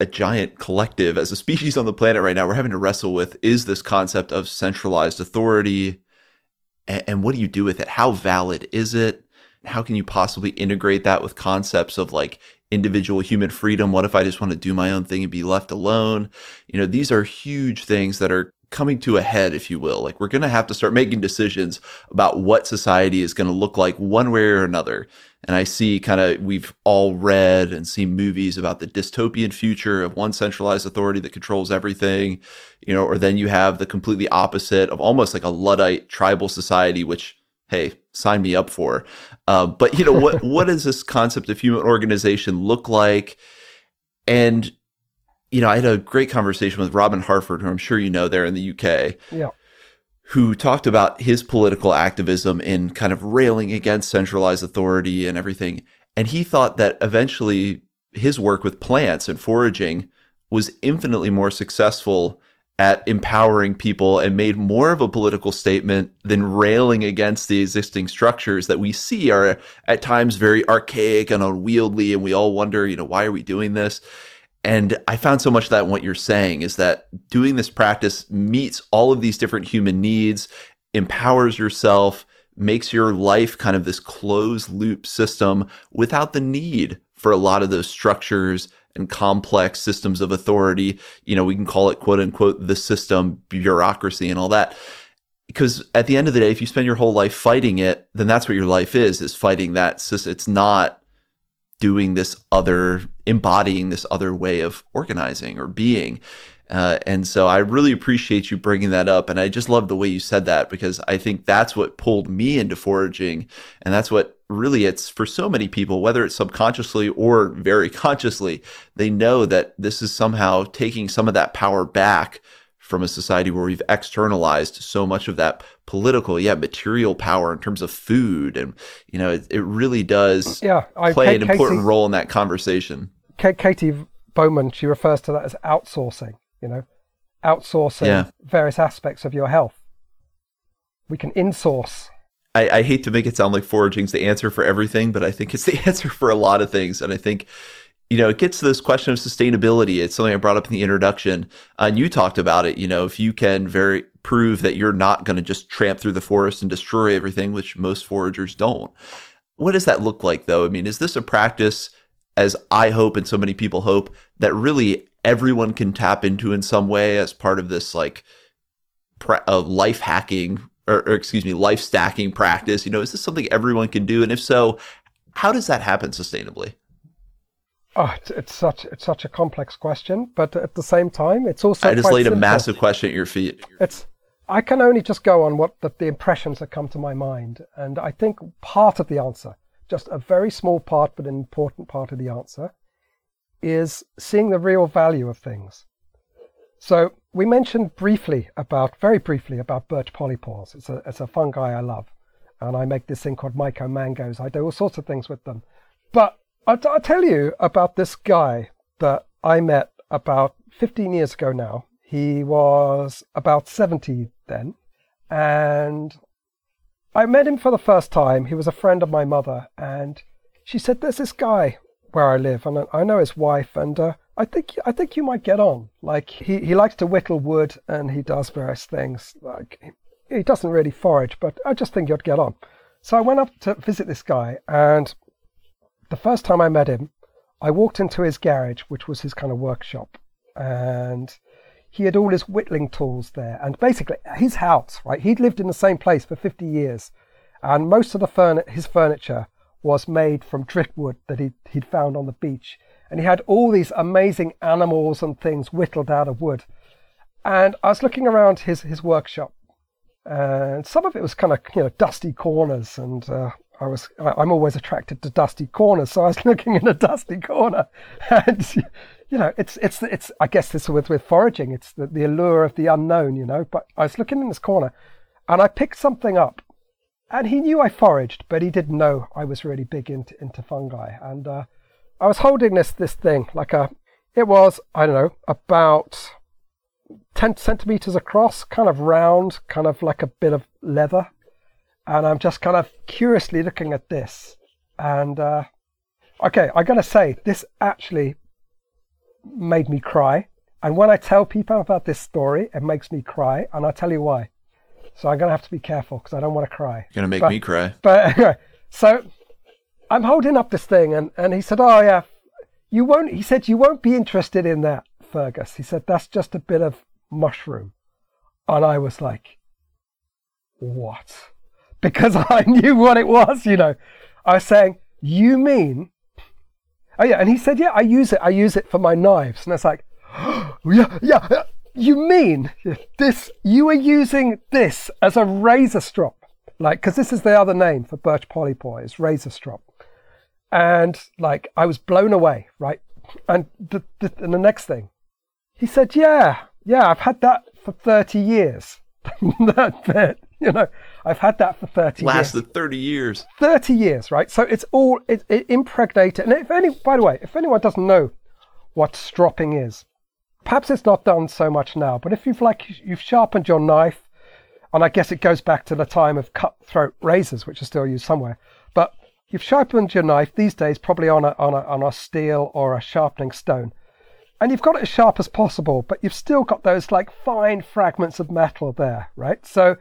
a giant collective, as a species on the planet right now, we're having to wrestle with is this concept of centralized authority. And, and what do you do with it? How valid is it? how can you possibly integrate that with concepts of like individual human freedom? What if I just want to do my own thing and be left alone? You know, these are huge things that are coming to a head, if you will. Like we're going to have to start making decisions about what society is going to look like one way or another. And I see kind of, we've all read and seen movies about the dystopian future of one centralized authority that controls everything, you know, or then you have the completely opposite of almost like a Luddite tribal society, which hey, sign me up for. Uh, but you know what? what does this concept of human organization look like? And you know, I had a great conversation with Robin Harford, who I'm sure you know there in the UK. Yeah. Who talked about his political activism in kind of railing against centralized authority and everything. And he thought that eventually his work with plants and foraging was infinitely more successful at empowering people and made more of a political statement than railing against the existing structures that we see are at times very archaic and unwieldy and we all wonder you know why are we doing this and i found so much of that in what you're saying is that doing this practice meets all of these different human needs empowers yourself makes your life kind of this closed loop system without the need for a lot of those structures and complex systems of authority. You know, we can call it quote unquote the system, bureaucracy, and all that. Because at the end of the day, if you spend your whole life fighting it, then that's what your life is, is fighting that system. It's not doing this other embodying this other way of organizing or being. Uh, and so I really appreciate you bringing that up. And I just love the way you said that because I think that's what pulled me into foraging. And that's what really it's for so many people, whether it's subconsciously or very consciously, they know that this is somehow taking some of that power back from a society where we've externalized so much of that political, yeah, material power in terms of food. And, you know, it, it really does yeah, I, play an important Katy, role in that conversation. Katy Bowman, she refers to that as outsourcing you know, outsourcing yeah. various aspects of your health. We can insource. I, I hate to make it sound like foraging's the answer for everything, but I think it's the answer for a lot of things. And I think, you know, it gets to this question of sustainability. It's something I brought up in the introduction. And you talked about it. You know, if you can very prove that you're not going to just tramp through the forest and destroy everything, which most foragers don't. What does that look like, though? I mean, is this a practice, as I hope and so many people hope, that really everyone can tap into in some way as part of this like pra- uh, life hacking or, or, excuse me life stacking practice you know is this something everyone can do and if so how does that happen sustainably Oh, it's, it's, such it's such a complex question, but at the same time, it's also. I just laid simple. a massive question at your feet. It's. I can only just go on what the, the impressions that come to my mind, and I think part of the answer, just a very small part, but an important part of the answer, is seeing the real value of things. So we mentioned briefly about, very briefly about birch polypores. It's a, it's a fungi I love. And I make this thing called myco mangoes. I do all sorts of things with them. But I'll, I'll tell you about this guy that I met about 15 years ago now. He was about 70 then. And I met him for the first time. He was a friend of my mother. And she said, There's this guy where I live, and I know his wife, and uh, I think I think you might get on. Like he, he likes to whittle wood, and he does various things. Like he, he doesn't really forage, but I just think you'd get on. So I went up to visit this guy, and the first time I met him, I walked into his garage, which was his kind of workshop, and he had all his whittling tools there, and basically his house. Right, he'd lived in the same place for 50 years, and most of the furni- his furniture was made from driftwood that he'd, he'd found on the beach. And he had all these amazing animals and things whittled out of wood. And I was looking around his, his workshop, and some of it was kind of you know dusty corners, and uh, I was I, am always attracted to dusty corners, so I was looking in a dusty corner, and you know it's it's it's I guess this with with foraging, it's the, the allure of the unknown, you know. But I was looking in this corner, and I picked something up and he knew I foraged, but he didn't know I was really big into into fungi. And uh, I was holding this this thing like a, it was I don't know about ten centimeters across, kind of round, kind of like a bit of leather. And I'm just kind of curiously looking at this. And uh, okay, I gotta say this actually made me cry. And when I tell people about this story, it makes me cry, and I'll tell you why. So I'm to have to be careful because I don't want to cry. You're going to make but, me cry. But anyway, so I'm holding up this thing and, and he said, Oh, yeah, you won't, he said, you won't be interested in that, Fergus. He said, that's just a bit of mushroom. And I was like, what? Because I knew what it was, you know. I was saying, you mean? Oh yeah, and he said, yeah, I use it. I use it for my knives. And it's like, oh, yeah, yeah. You mean this? You are using this as a razor strop, like because this is the other name for birch polypore is razor strop, and like I was blown away, right? And the, the and the next thing, he said, "Yeah, yeah, I've had that for thirty years." that bit, you know, I've had that for thirty. Lasted years. thirty years. Thirty years, right? So it's all it, it impregnated. And if any, by the way, if anyone doesn't know what stropping is, perhaps it's not done so much now, but if you've like you've sharpened your knife, and I guess it goes back to the time of cutthroat razors, which are still used somewhere, but you've sharpened your knife these days probably on a on a on a steel or a sharpening stone. And you've got it as sharp as possible, but you've still got those like fine fragments of metal there, right? So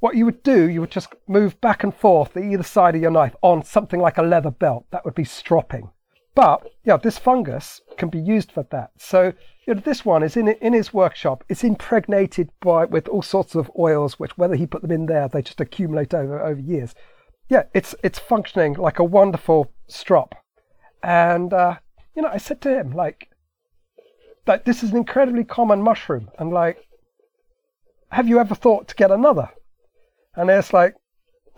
what you would do, you would just move back and forth the either side of your knife on something like a leather belt. That would be stropping. But yeah, this fungus can be used for that. So you know, this one is in in his workshop. It's impregnated by with all sorts of oils, which whether he put them in there, they just accumulate over over years. Yeah, it's it's functioning like a wonderful strop, and uh, you know, I said to him, like, that this is an incredibly common mushroom. And like, have you ever thought to get another? And it's like,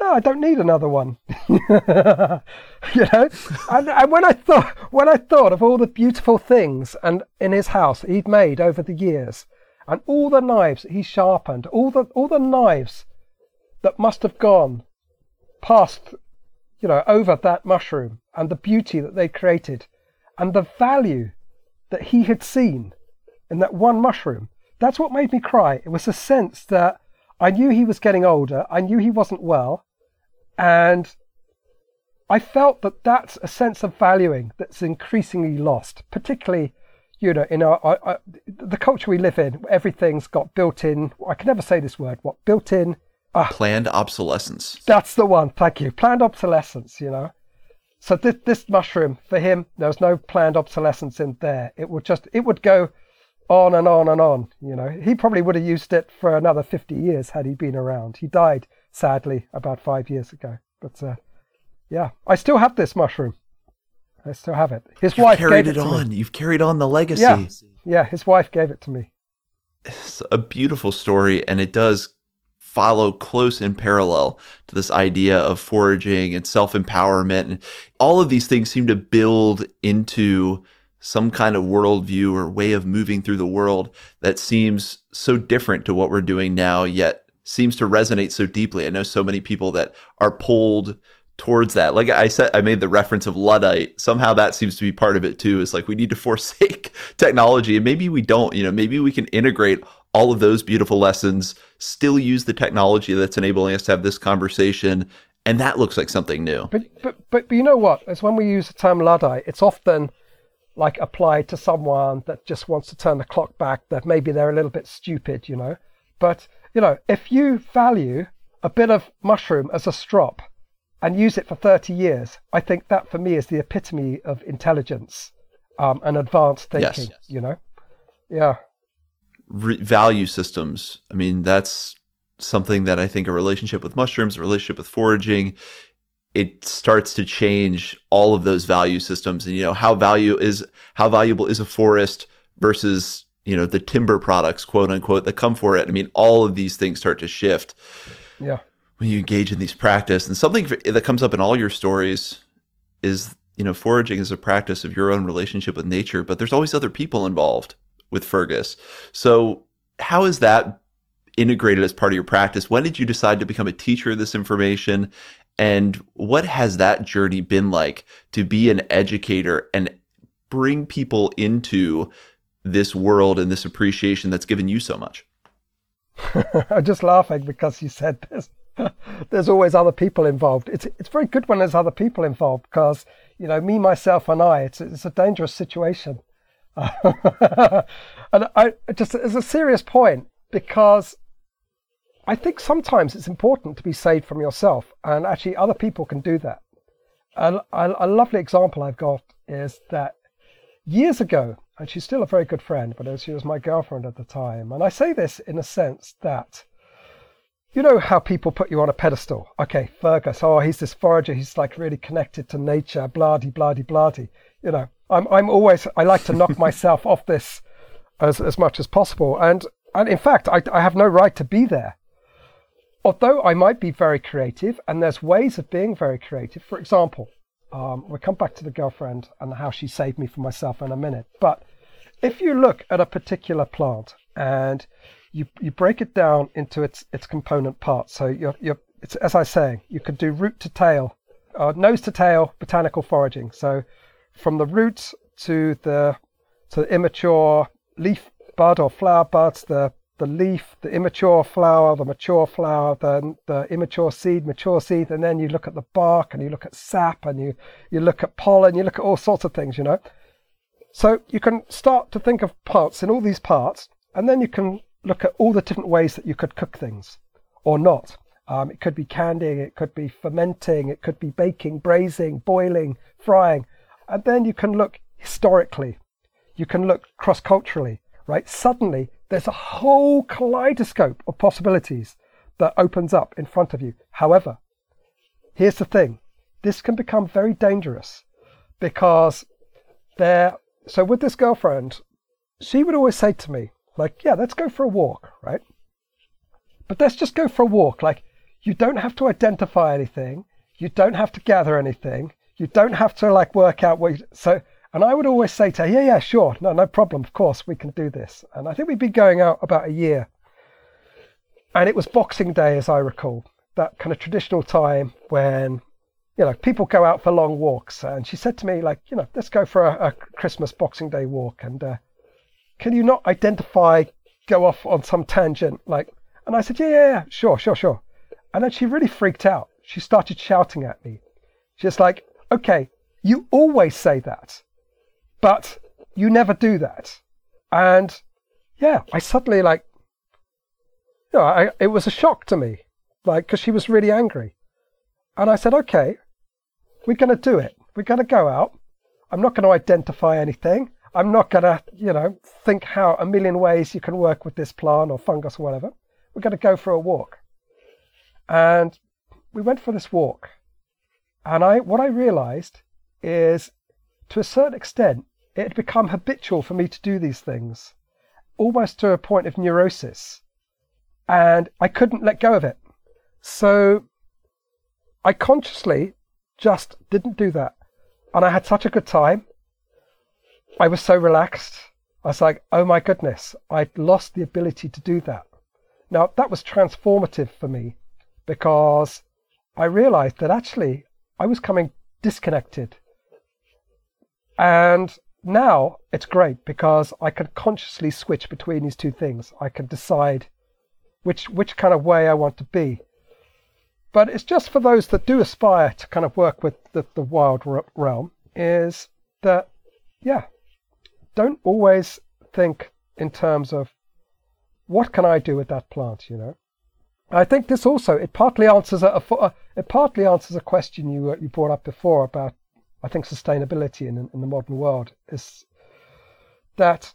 no, I don't need another one. you know, and, and, when I thought when I thought of all the beautiful things and in his house he'd made over the years, and all the knives he sharpened, all the all the knives that must have gone past, you know, over that mushroom, and the beauty that they created, and the value that he had seen in that one mushroom. That's what made me cry. It was a sense that I knew he was getting older. I knew he wasn't well. And I felt that that's a sense of valuing that's increasingly lost, particularly, you know, in our, our, our, the culture we live in. Everything's got built-in. I can never say this word. What built-in? Uh, Planned obsolescence. That's the one. Thank you. Planned obsolescence. You know. So this, this mushroom for him, there was no planned obsolescence in there. It would just, it would go on and on and on. You know, he probably would have used it for another 50 years had he been around. He died sadly about five years ago. But uh, yeah, I still have this mushroom. I still have it. His You've wife carried gave it, it on. Me. You've carried on the legacy. Yeah, yeah. His wife gave it to me. It's a beautiful story, and it does follow close in parallel to this idea of foraging and self empowerment. And all of these things seem to build into some kind of worldview or way of moving through the world that seems so different to what we're doing now, yet seems to resonate so deeply. I know so many people that are pulled towards that. Like I said, I made the reference of Luddite. Somehow that seems to be part of it too. It's like we need to forsake technology and maybe we don't, you know, maybe we can integrate all of those beautiful lessons, still use the technology that's enabling us to have this conversation. And that looks like something new. But, but, but, but you know what? It's when we use the term Luddite, it's often like applied to someone that just wants to turn the clock back, that maybe they're a little bit stupid, you know. But, you know, if you value a bit of mushroom as a strop and use it for 30 years, I think that for me is the epitome of intelligence um, and advanced thinking, yes. you know? Yeah. Re- value systems. I mean, that's something that I think a relationship with mushrooms, a relationship with foraging, it starts to change all of those value systems. And you know how value is how valuable is a forest versus you know the timber products quote unquote that come for it. I mean all of these things start to shift. Yeah. When you engage in these practice and something that comes up in all your stories is you know foraging is a practice of your own relationship with nature but there's always other people involved with fergus. So how is that integrated as part of your practice? When did you decide to become a teacher of this information and what has that journey been like to be an educator and bring people into this world and this appreciation that's given you so much? I'm just laughing because you said this. there's always other people involved. It's it's very good when there's other people involved because you know me, myself, and I. It's it's a dangerous situation, and I just it's a serious point because I think sometimes it's important to be saved from yourself, and actually, other people can do that. A, a, a, lovely example I've got is that years ago, and she's still a very good friend, but she was my girlfriend at the time. And I say this in a sense that, you know, how people put you on a pedestal. Okay, Fergus, oh, he's this forager, he's like really connected to nature, bloody, bloody, bloody. You know, I'm, I'm always, I like to knock myself off this as, as much as possible. And, and in fact, I, I have no right to be there although I might be very creative, and there's ways of being very creative. For example, um, we'll come back to the girlfriend and how she saved me from myself in a minute. But if you look at a particular plant and you you break it down into its its component parts, so you're you're it's as I say, you could do root to tail, uh, nose to tail botanical foraging. So from the roots to the to the immature leaf bud or flower buds, the the leaf, the immature flower, the mature flower, the, the immature seed, mature seed, and then you look at the bark and you look at sap and you, you look at pollen, you look at all sorts of things, you know. So you can start to think of parts in all these parts, and then you can look at all the different ways that you could cook things or not. Um, it could be candying, it could be fermenting, it could be baking, braising, boiling, frying. And then you can look historically, you can look cross culturally, right? Suddenly there's a whole kaleidoscope of possibilities that opens up in front of you. However, here's the thing this can become very dangerous because there. So with this girlfriend, she would always say to me, like, "Yeah, let's go for a walk, right? But let's just go for a walk. Like, you don't have to identify anything. You don't have to gather anything. You don't have to like work out what." You, so, and I would always say to her, "Yeah, yeah, sure, no, no problem. Of course, we can do this." And I think we'd been going out about a year, and it was Boxing Day, as I recall, that kind of traditional time when you know, people go out for long walks. And she said to me, like, you know, let's go for a, a Christmas Boxing Day walk. And uh, can you not identify, go off on some tangent? Like, and I said, yeah, yeah, yeah, sure, sure, sure. And then she really freaked out. She started shouting at me. She's like, okay, you always say that, but you never do that. And yeah, I suddenly like, you know, I, it was a shock to me, like, because she was really angry. And I said, okay, we're going to do it. We're going to go out. I'm not going to identify anything. I'm not going to, you know, think how a million ways you can work with this plant or fungus or whatever. We're going to go for a walk. And we went for this walk. And I, what I realized is to a certain extent, it had become habitual for me to do these things, almost to a point of neurosis. And I couldn't let go of it. So I consciously just didn't do that. And I had such a good time. I was so relaxed. I was like, oh my goodness, I'd lost the ability to do that. Now, that was transformative for me because I realized that actually I was coming disconnected. And now it's great because I can consciously switch between these two things. I can decide which which kind of way I want to be. But it's just for those that do aspire to kind of work with the, the wild realm, is that, yeah, don't always think in terms of what can I do with that plant, you know. I think this also it partly answers a, a it partly answers a question you uh, you brought up before about I think sustainability in in the modern world is that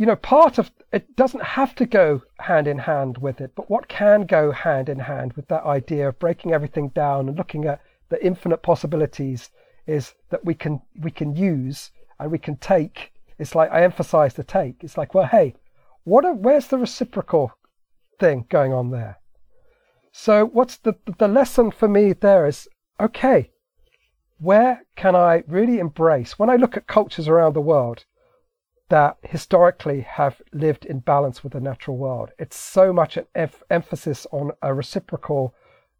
you know, part of it doesn't have to go hand in hand with it, but what can go hand in hand with that idea of breaking everything down and looking at the infinite possibilities is that we can we can use and we can take. It's like I emphasize the take. It's like, well, hey, what are, where's the reciprocal thing going on there? So what's the the lesson for me there is okay, where can I really embrace when I look at cultures around the world? that historically have lived in balance with the natural world. It's so much an em- emphasis on a reciprocal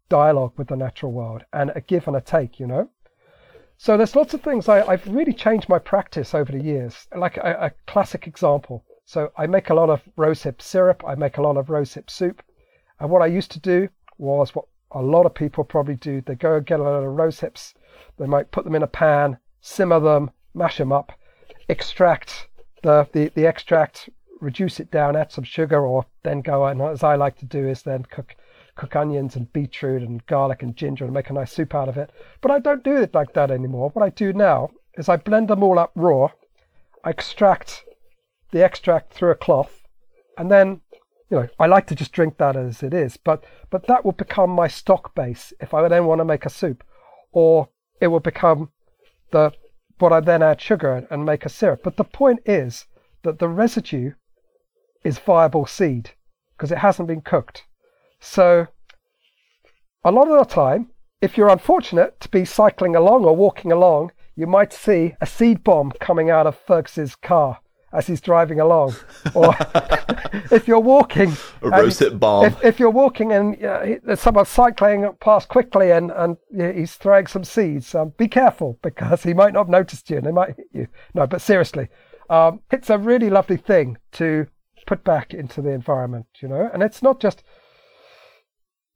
dialogue with the natural world and a give and a take, you know? So there's lots of things I, have really changed my practice over the years. Like a, a, classic example. So I make a lot of rosehip syrup. I make a lot of rosehip soup. And what I used to do was what a lot of people probably do. They go and get a lot of rosehips. They might put them in a pan, simmer them, mash them up, extract the, the, the extract, reduce it down, add some sugar, or then go and as I like to do is then cook cook onions and beetroot and garlic and ginger and make a nice soup out of it. But I don't do it like that anymore. What I do now is I blend them all up raw. I extract the extract through a cloth, and then you know I like to just drink that as it is. But but that will become my stock base if I then want to make a soup, or it will become the but I then add sugar and make a syrup. But the point is that the residue is viable seed because it hasn't been cooked. So a lot of the time, if you're unfortunate to be cycling along or walking along, you might see a seed bomb coming out of Fergus's car as he's driving along. or if you're walking, a roasted bomb. If, if, you're walking and uh, someone cycling past quickly and, and he's throwing some seeds, um, be careful because he might not have noticed you and they might hit you. No, but seriously, um, it's a really lovely thing to put back into the environment, you know, and it's not just.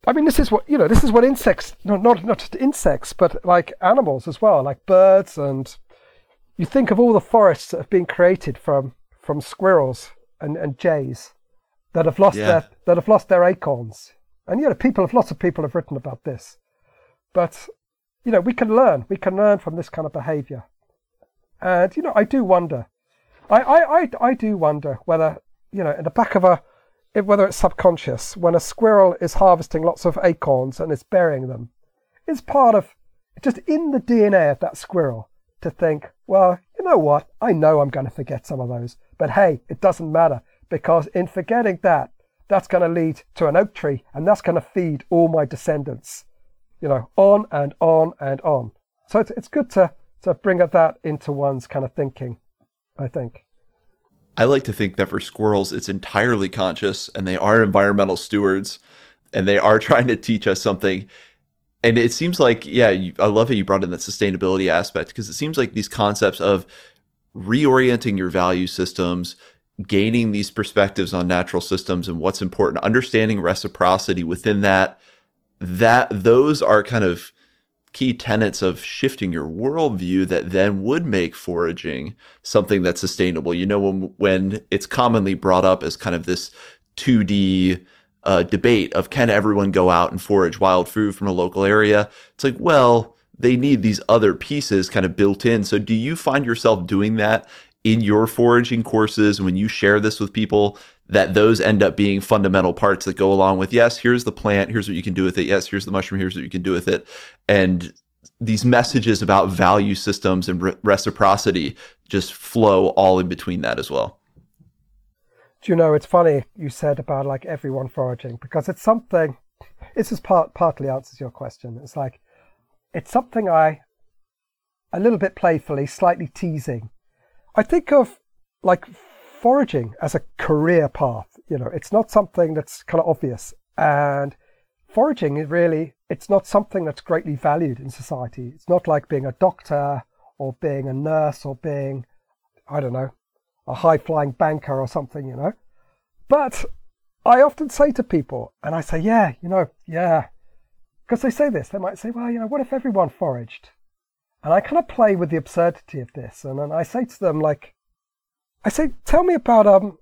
I mean, this is what you know. This is what insects, no, not not just insects, but like animals as well, like birds and you think of all the forests that have been created from from squirrels and, and jays that have lost yeah. their that have lost their acorns. And you know, people have lots of people have written about this. But you know, we can learn. We can learn from this kind of behaviour. And you know, I do wonder. I, I, I, I do wonder whether you know, in the back of a whether it's subconscious, when a squirrel is harvesting lots of acorns and is burying them, it's part of just in the DNA of that squirrel to think, well, you know what? I know I'm going to forget some of those, but hey, it doesn't matter because in forgetting that, that's going to lead to an oak tree and that's going to feed all my descendants, you know, on and on and on. So it's, it's good to, to bring that into one's kind of thinking, I think. I like to think that for squirrels, it's entirely conscious and they are environmental stewards and they are trying to teach us something. And it seems like, yeah, you, I love how you brought in that sustainability aspect because it seems like these concepts of reorienting your value systems, gaining these perspectives on natural systems and what's important, understanding reciprocity within that, that those are kind of key tenets of shifting your worldview that then would make foraging something that's sustainable. You know, when, when it's commonly brought up as kind of this 2D uh, debate of can everyone go out and forage wild food from a local area? It's like, well, they need these other pieces kind of built in. So do you find yourself doing that in your foraging courses when you share this with people that those end up being fundamental parts that go along with yes here's the plant here's what you can do with it yes here's the mushroom here's what you can do with it and these messages about value systems and re- reciprocity just flow all in between that as well do you know it's funny you said about like everyone foraging because it's something this is part partly answers your question it's like it's something i a little bit playfully slightly teasing I think of like foraging as a career path. You know, it's not something that's kind of obvious. And foraging is really, it's not something that's greatly valued in society. It's not like being a doctor or being a nurse or being, I don't know, a high flying banker or something, you know. But I often say to people, and I say, yeah, you know, yeah, because they say this, they might say, well, you know, what if everyone foraged? And I kind of play with the absurdity of this. And then I say to them, like, I say, tell me about um,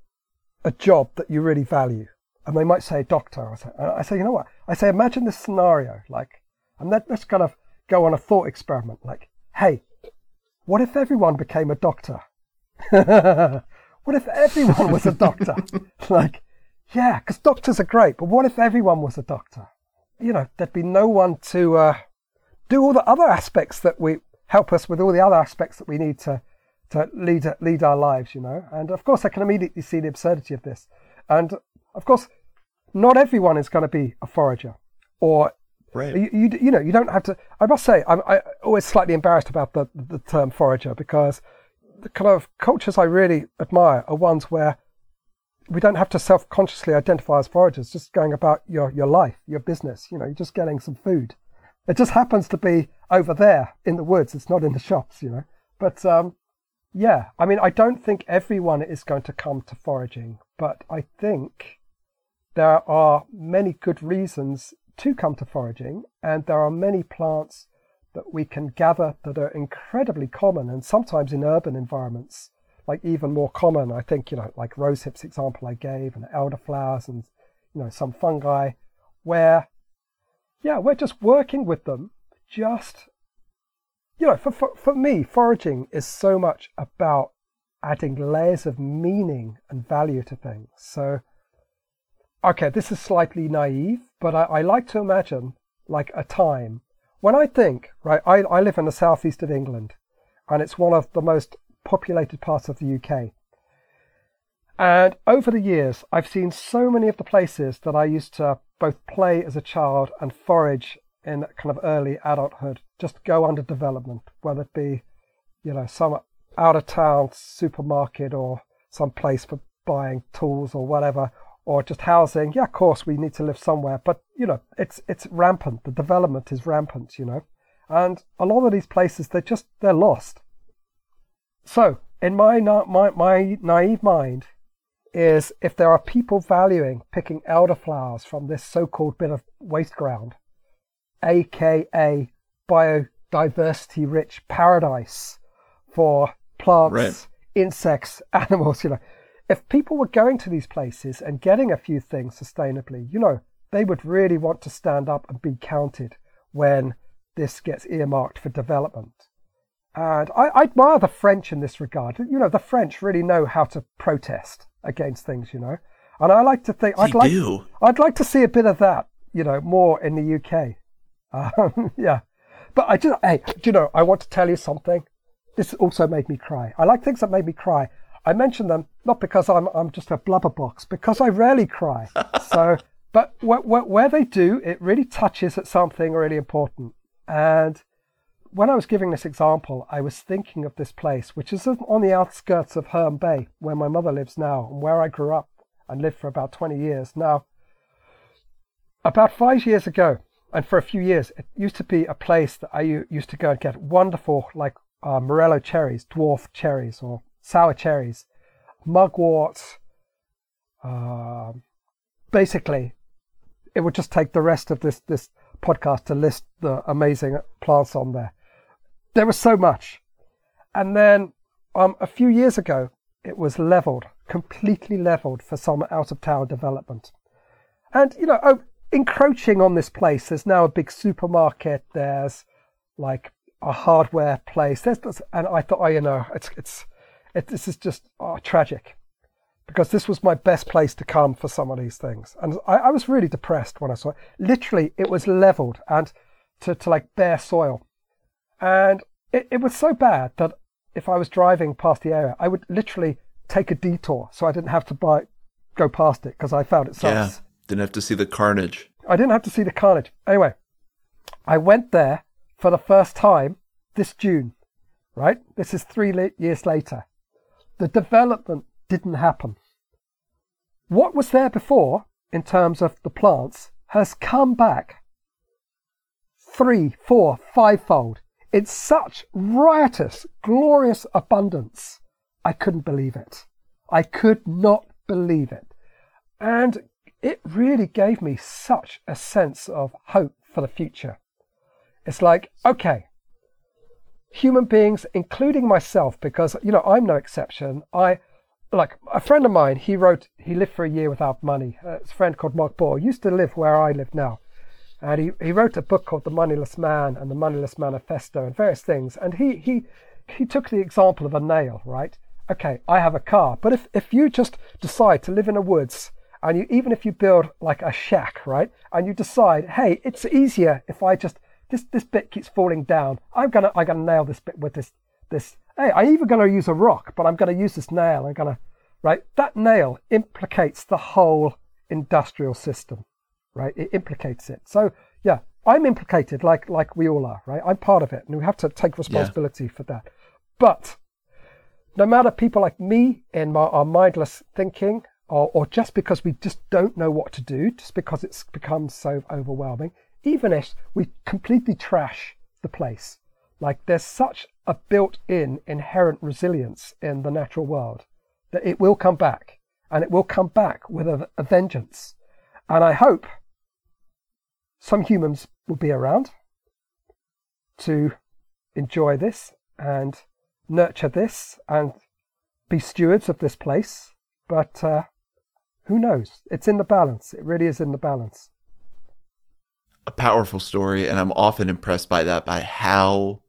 a job that you really value. And they might say, doctor. I say, I say, you know what? I say, imagine this scenario. Like, and let, let's kind of go on a thought experiment. Like, hey, what if everyone became a doctor? what if everyone was a doctor? like, yeah, because doctors are great, but what if everyone was a doctor? You know, there'd be no one to uh, do all the other aspects that we help us with all the other aspects that we need to to lead lead our lives, you know. And of course, I can immediately see the absurdity of this. And of course, not everyone is going to be a forager, or right. you, you, you know you don't have to. I must say, I'm I always slightly embarrassed about the the term forager because the kind of cultures I really admire are ones where we don't have to self-consciously identify as foragers, just going about your, your life, your business. You know, you're just getting some food. It just happens to be over there in the woods. It's not in the shops, you know. But um, yeah, I mean, I don't think everyone is going to come to foraging, but I think there are many good reasons to come to foraging, and there are many plants that we can gather that are incredibly common and sometimes in urban environments, like even more common. I think, you know, like rosehips example I gave and elderflowers and, you know, some fungi where yeah, we're just working with them. Just, you know, for, for, for me, foraging is so much about adding layers of meaning and value to things. So, okay, this is slightly naive, but I, I like to imagine like a time when I think, right, I, I live in the southeast of England and it's one of the most populated parts of the UK. And over the years, I've seen so many of the places that I used to both play as a child and forage in kind of early adulthood just go under development, whether it be, you know, some out of town supermarket or some place for buying tools or whatever, or just housing. Yeah, of course we need to live somewhere, but you know, it's it's rampant. The development is rampant, you know, and a lot of these places they're just they're lost. So in my na- my my naive mind, is if there are people valuing picking elderflowers from this so-called bit of waste ground, aka biodiversity rich paradise for plants, right. insects, animals, you know. If people were going to these places and getting a few things sustainably, you know, they would really want to stand up and be counted when this gets earmarked for development. And I, I admire the French in this regard. You know, the French really know how to protest against things, you know. And I like to think they I'd like do. I'd like to see a bit of that, you know, more in the UK. Um, yeah, but I just hey, do you know? I want to tell you something. this also made me cry. I like things that made me cry. I mention them not because I'm I'm just a blubber box, because I rarely cry. so, but wh- wh- where they do, it really touches at something really important. And when I was giving this example, I was thinking of this place, which is on the outskirts of Herne Bay, where my mother lives now, and where I grew up and lived for about 20 years. Now, about five years ago, and for a few years, it used to be a place that I used to go and get wonderful, like uh, Morello cherries, dwarf cherries, or sour cherries, mugwort. Uh, basically, it would just take the rest of this this podcast to list the amazing plants on there. There was so much, and then um, a few years ago, it was leveled, completely leveled for some out of town development, and you know, oh, encroaching on this place, there's now a big supermarket. There's like a hardware place. There's, and I thought, oh, you know, it's it's it, this is just oh, tragic because this was my best place to come for some of these things. And I, I was really depressed when I saw it. Literally, it was leveled and to, to like bare soil. And it, it was so bad that if I was driving past the area, I would literally take a detour so I didn't have to buy, go past it because I found it sucks. Yeah, didn't have to see the carnage. I didn't have to see the carnage. Anyway, I went there for the first time this June, right? This is three years later. The development didn't happen. What was there before, in terms of the plants, has come back three, four, fivefold. It's such riotous, glorious abundance. I couldn't believe it. I could not believe it. And it really gave me such a sense of hope for the future. It's like, okay, human beings, including myself, because, you know, I'm no exception. I, like a friend of mine, he wrote, he lived for a year without money. Uh, friend called Mark Boyle, used to live where I live now. And he, he wrote a book called The Moneyless Man and The Moneyless Manifesto and various things. And he, he, he took the example of a nail, right? Okay, I have a car, but if, if you just decide to live in the woods and you, even if you build like a shack, right? And you decide, hey, it's easier if I just, this, this bit keeps falling down. I'm gonna, I'm gonna nail this bit with this, this hey, I'm even to use a rock, but I'm to use this nail. I'm to, right? That nail implicates the whole industrial system, right? It implicates it. So yeah, I'm implicated like like we all are, right? I'm part of it, and we have to take responsibility yeah. for that. But no matter people like me in my, our mindless thinking, or, or just because we just don't know what to do, just because it's become so overwhelming, even if we completely trash the place, like there's such a built in inherent resilience in the natural world that it will come back and it will come back with a, a vengeance. And I hope some humans will be around to enjoy this and nurture this and be stewards of this place. But uh, who knows? It's in the balance. It really is in the balance. A powerful story, and I'm often impressed by that, by how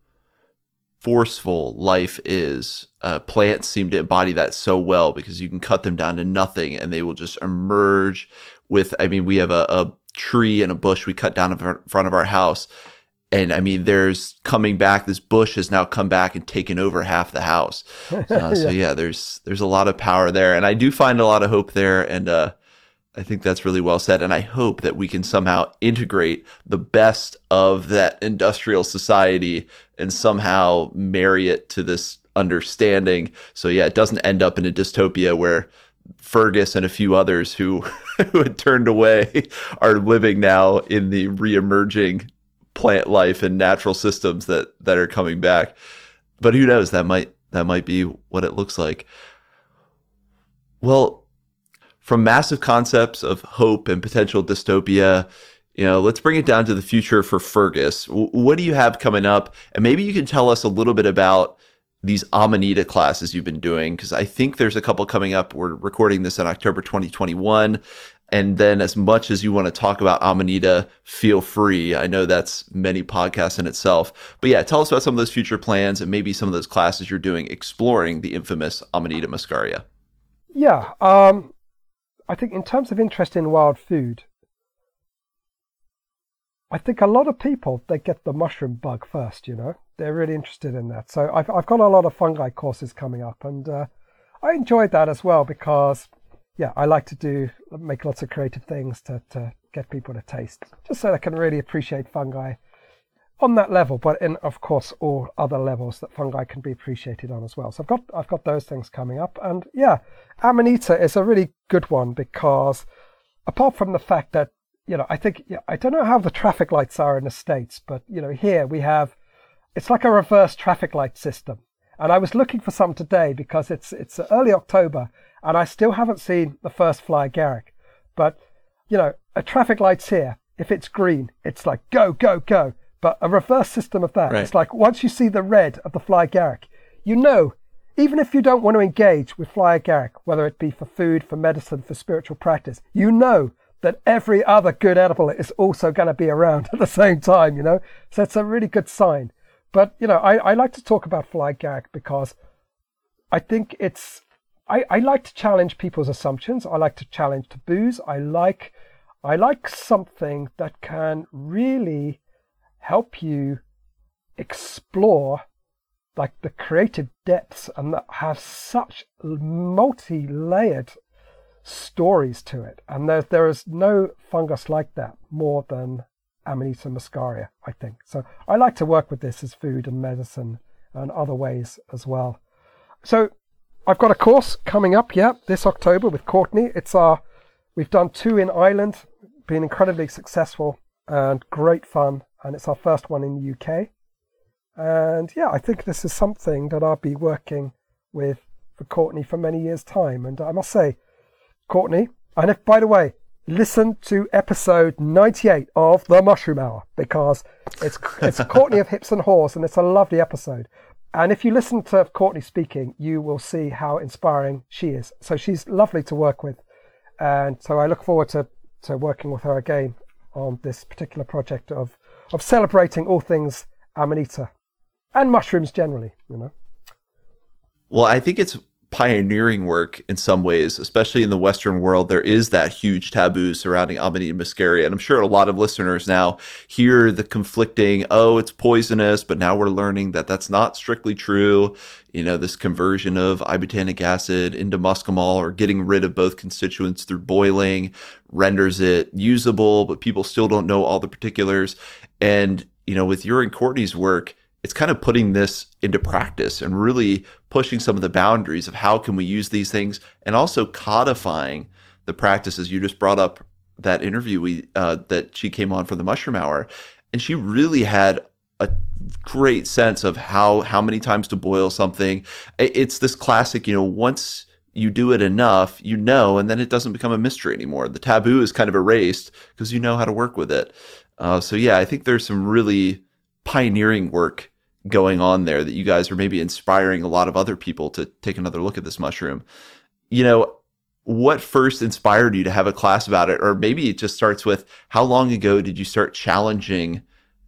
forceful life is. Uh, plants seem to embody that so well because you can cut them down to nothing and they will just emerge with. I mean, we have a, a tree and a bush we cut down in front of our house. And I mean, there's coming back. This bush has now come back and taken over half the house. Uh, yeah. So yeah, there's there's a lot of power there, and I do find a lot of hope there. And uh, I think that's really well said. And I hope that we can somehow integrate the best of that industrial society and somehow marry it to this understanding. So, yeah, it doesn't end up in a dystopia where Fergus and a few others who, who had turned away are living now in the re-emerging plant life and natural systems that, that are coming back. But who knows? That might that might be what it looks like. Well, from massive concepts of hope and potential dystopia, you know, let's bring it down to the future for Fergus. what do you have coming up? And maybe you can tell us a little bit about these Amanita classes you've been doing, because I think there's a couple coming up. We're recording this in October 2021. And then, as much as you want to talk about Amanita, feel free. I know that's many podcasts in itself. But yeah, tell us about some of those future plans and maybe some of those classes you're doing exploring the infamous Amanita muscaria. Yeah. Um, I think in terms of interest in wild food, I think a lot of people they get the mushroom bug first. You know, they're really interested in that. So I've I've got a lot of fungi courses coming up, and uh, I enjoyed that as well because yeah, I like to do make lots of creative things to to get people to taste, just so they can really appreciate fungi on that level, but in of course all other levels that fungi can be appreciated on as well. So I've got I've got those things coming up, and yeah, Amanita is a really good one because apart from the fact that you know I think I don't know how the traffic lights are in the states, but you know here we have it's like a reverse traffic light system, and I was looking for some today because it's it's early October and I still haven't seen the first fly agaric, but you know a traffic light's here. If it's green, it's like go go go but a reverse system of that. Right. It's like once you see the red of the fly agaric, you know, even if you don't want to engage with fly agaric, whether it be for food, for medicine, for spiritual practice, you know that every other good edible is also going to be around at the same time, you know? So it's a really good sign. But, you know, I, I like to talk about fly agaric because I think it's, I, I like to challenge people's assumptions. I like to challenge taboos. I like, I like something that can really help you explore like the creative depths and that have such multi-layered stories to it. And there, there is no fungus like that more than amanita muscaria i think. So i like to work with this as food and medicine and other ways as well. So i've got a course coming up yeah this october with courtney. It's our we've done two in ireland been incredibly successful and great fun and it's our first one in the UK. And yeah, I think this is something that I'll be working with for Courtney for many years' time. And I must say, Courtney, and if by the way, listen to episode 98 of the Mushroom Hour because it's it's Courtney of Hips and Haws, and it's a lovely episode. And if you listen to Courtney speaking, you will see how inspiring she is. So she's lovely to work with, and so I look forward to to working with her again on this particular project of of celebrating all things Amanita and mushrooms generally, you know. Well, I think it's pioneering work in some ways, especially in the Western world. There is that huge taboo surrounding Amanita muscaria. And I'm sure a lot of listeners now hear the conflicting, oh, it's poisonous, but now we're learning that that's not strictly true. You know, this conversion of ibotenic acid into muscimol or getting rid of both constituents through boiling renders it usable, but people still don't know all the particulars. And, you know, with your and Courtney's work, it's kind of putting this into practice and really pushing some of the boundaries of how can we use these things and also codifying the practices. You just brought up that interview we uh, that she came on for the mushroom hour and she really had a great sense of how how many times to boil something. It's this classic you know once you do it enough you know and then it doesn't become a mystery anymore. The taboo is kind of erased because you know how to work with it. Uh, so yeah, I think there's some really pioneering work going on there that you guys are maybe inspiring a lot of other people to take another look at this mushroom. You know, what first inspired you to have a class about it? Or maybe it just starts with how long ago did you start challenging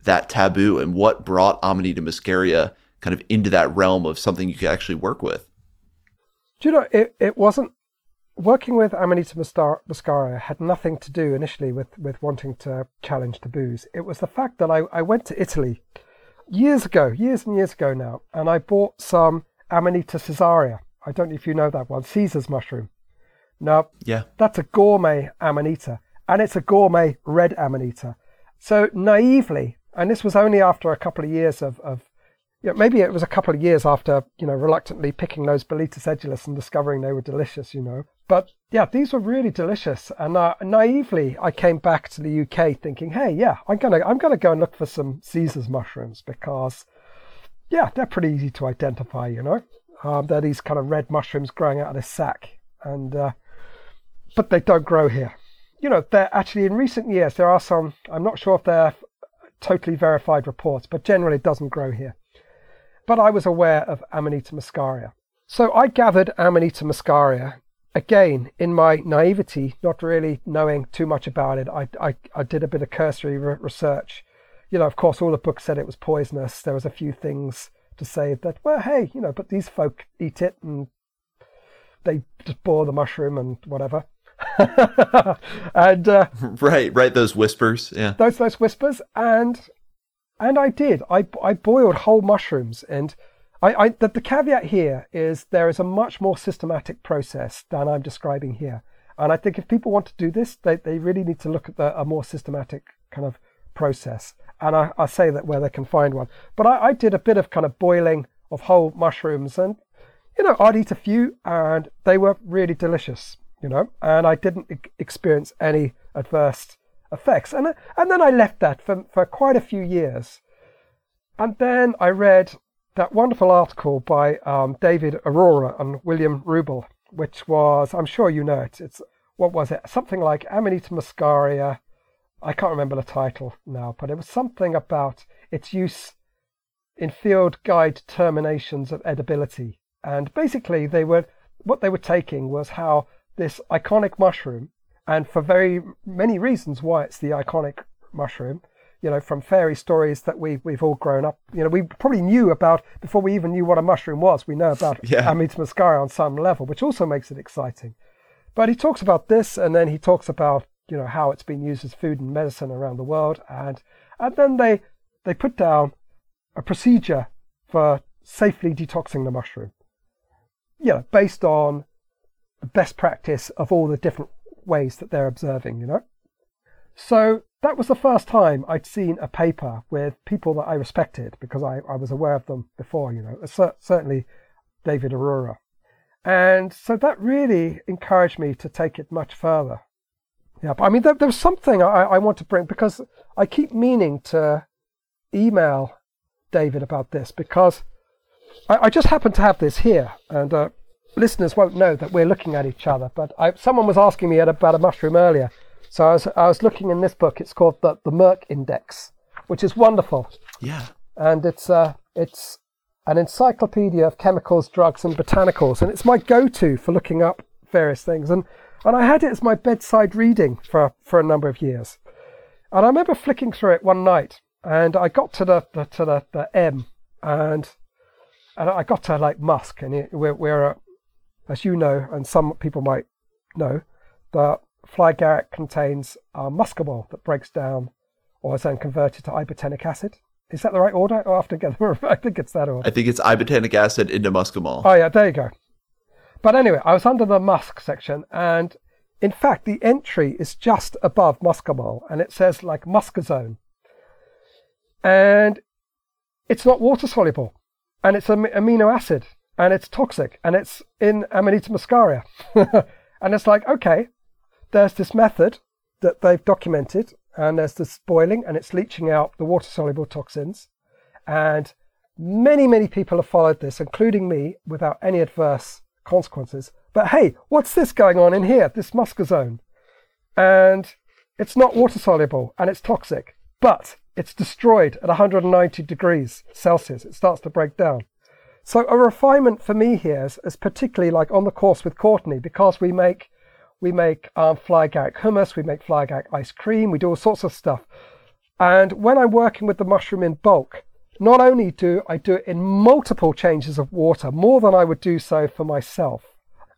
that taboo and what brought Amanita muscaria kind of into that realm of something you could actually work with? Do you know, it, it wasn't working with Amanita muscaria had nothing to do initially with, with wanting to challenge taboos. It was the fact that I, I went to Italy years ago, years and years ago now, and I bought some Amanita caesarea. I don't know if you know that one, Caesar's mushroom. Now, yeah. that's a gourmet Amanita, and it's a gourmet red Amanita. So naively, and this was only after a couple of years of, of you know, maybe it was a couple of years after, you know, reluctantly picking those Boletus edulis and discovering they were delicious, you know. But yeah, these were really delicious. And uh, naively, I came back to the UK thinking, hey, yeah, I'm gonna I'm gonna go and look for some Caesar's mushrooms because, yeah, they're pretty easy to identify. You know, um, they're these kind of red mushrooms growing out of this sack, and uh, but they don't grow here. You know, they're actually in recent years there are some. I'm not sure if they're totally verified reports, but generally it doesn't grow here. But I was aware of Amanita muscaria. So I gathered Amanita muscaria again, in my naivety, not really knowing too much about it, I, I, I did a bit of cursory re- research. You know, of course, all the books said it was poisonous. There was a few things to say that, well, hey, you know, but these folk eat it and they just boil the mushroom and whatever. and uh, right, right, those whispers, yeah, those those whispers, and and I did. I I boiled whole mushrooms, and I, I the, the caveat here is there is a much more systematic process than I'm describing here, and I think if people want to do this, they they really need to look at the, a more systematic kind of process. And I, I say that where they can find one. But I, I did a bit of kind of boiling of whole mushrooms, and you know I'd eat a few, and they were really delicious you know, and I didn't experience any adverse effects. And, and then I left that for, for quite a few years. And then I read that wonderful article by um, David Arora and William Rubel, which was, I'm sure you know it. It's, what was it? Something like Amanita muscaria. I can't remember the title now, but it was something about its use in field guide determinations of edibility. And basically, they were what they were taking was how this iconic mushroom, and for very many reasons why it's the iconic mushroom. You know, from fairy stories that we we've all grown up. You know, we probably knew about before we even knew what a mushroom was. We know about yeah. Amanita muscaria on some level, which also makes it exciting. But he talks about this, and then he talks about you know how it's been used as food and medicine around the world, and and then they they put down a procedure for safely detoxing the mushroom. You know, based on the best practice of all the different ways that they're observing, you know? So that was the first time I'd seen a paper with people that I respected because I, I was aware of them before, you know, certainly David Arora. And so that really encouraged me to take it much further. Yeah, but I mean, there, there was something I, I want to bring because I keep meaning to email David about this because I, I just happen to have this here. And uh, listeners won't know that we're looking at each other, but I, someone was asking me about a mushroom earlier. So I was, I was looking in this book. It's called the, the Merck Index, which is wonderful. Yeah. And it's, uh, it's an encyclopedia of chemicals, drugs, and botanicals. And it's my go to for looking up various things. And, and I had it as my bedside reading for, for a number of years. And I remember flicking through it one night and I got to the, the to the, the M and and I got to like musk and it, we're, we're as you know, and some people might know, that fly agaric contains uh, that breaks down or is then converted to ibotenic acid. Is that the right order? I have to I think it's that order. I think it's ibotenic acid into muscimol. Oh yeah, there you go. But anyway, I was under the musk section, and in fact, the entry is just above muscimol, and it says like muscazone, and it's not water soluble, and it's an amino acid and it's toxic and it's in Amanita muscaria. and it's like, okay, there's this method that they've documented and there's this boiling and it's leaching out the water soluble toxins. And many, many people have followed this, including me, without any adverse consequences. But hey, what's this going on in here? This muscazone. And it's not water soluble and it's toxic, but it's destroyed at 190 degrees Celsius. It starts to break down. So a refinement for me here is, is particularly like on the course with Courtney because we make we make um, fly agaric hummus, we make fly agaric ice cream, we do all sorts of stuff. And when I'm working with the mushroom in bulk, not only do I do it in multiple changes of water, more than I would do so for myself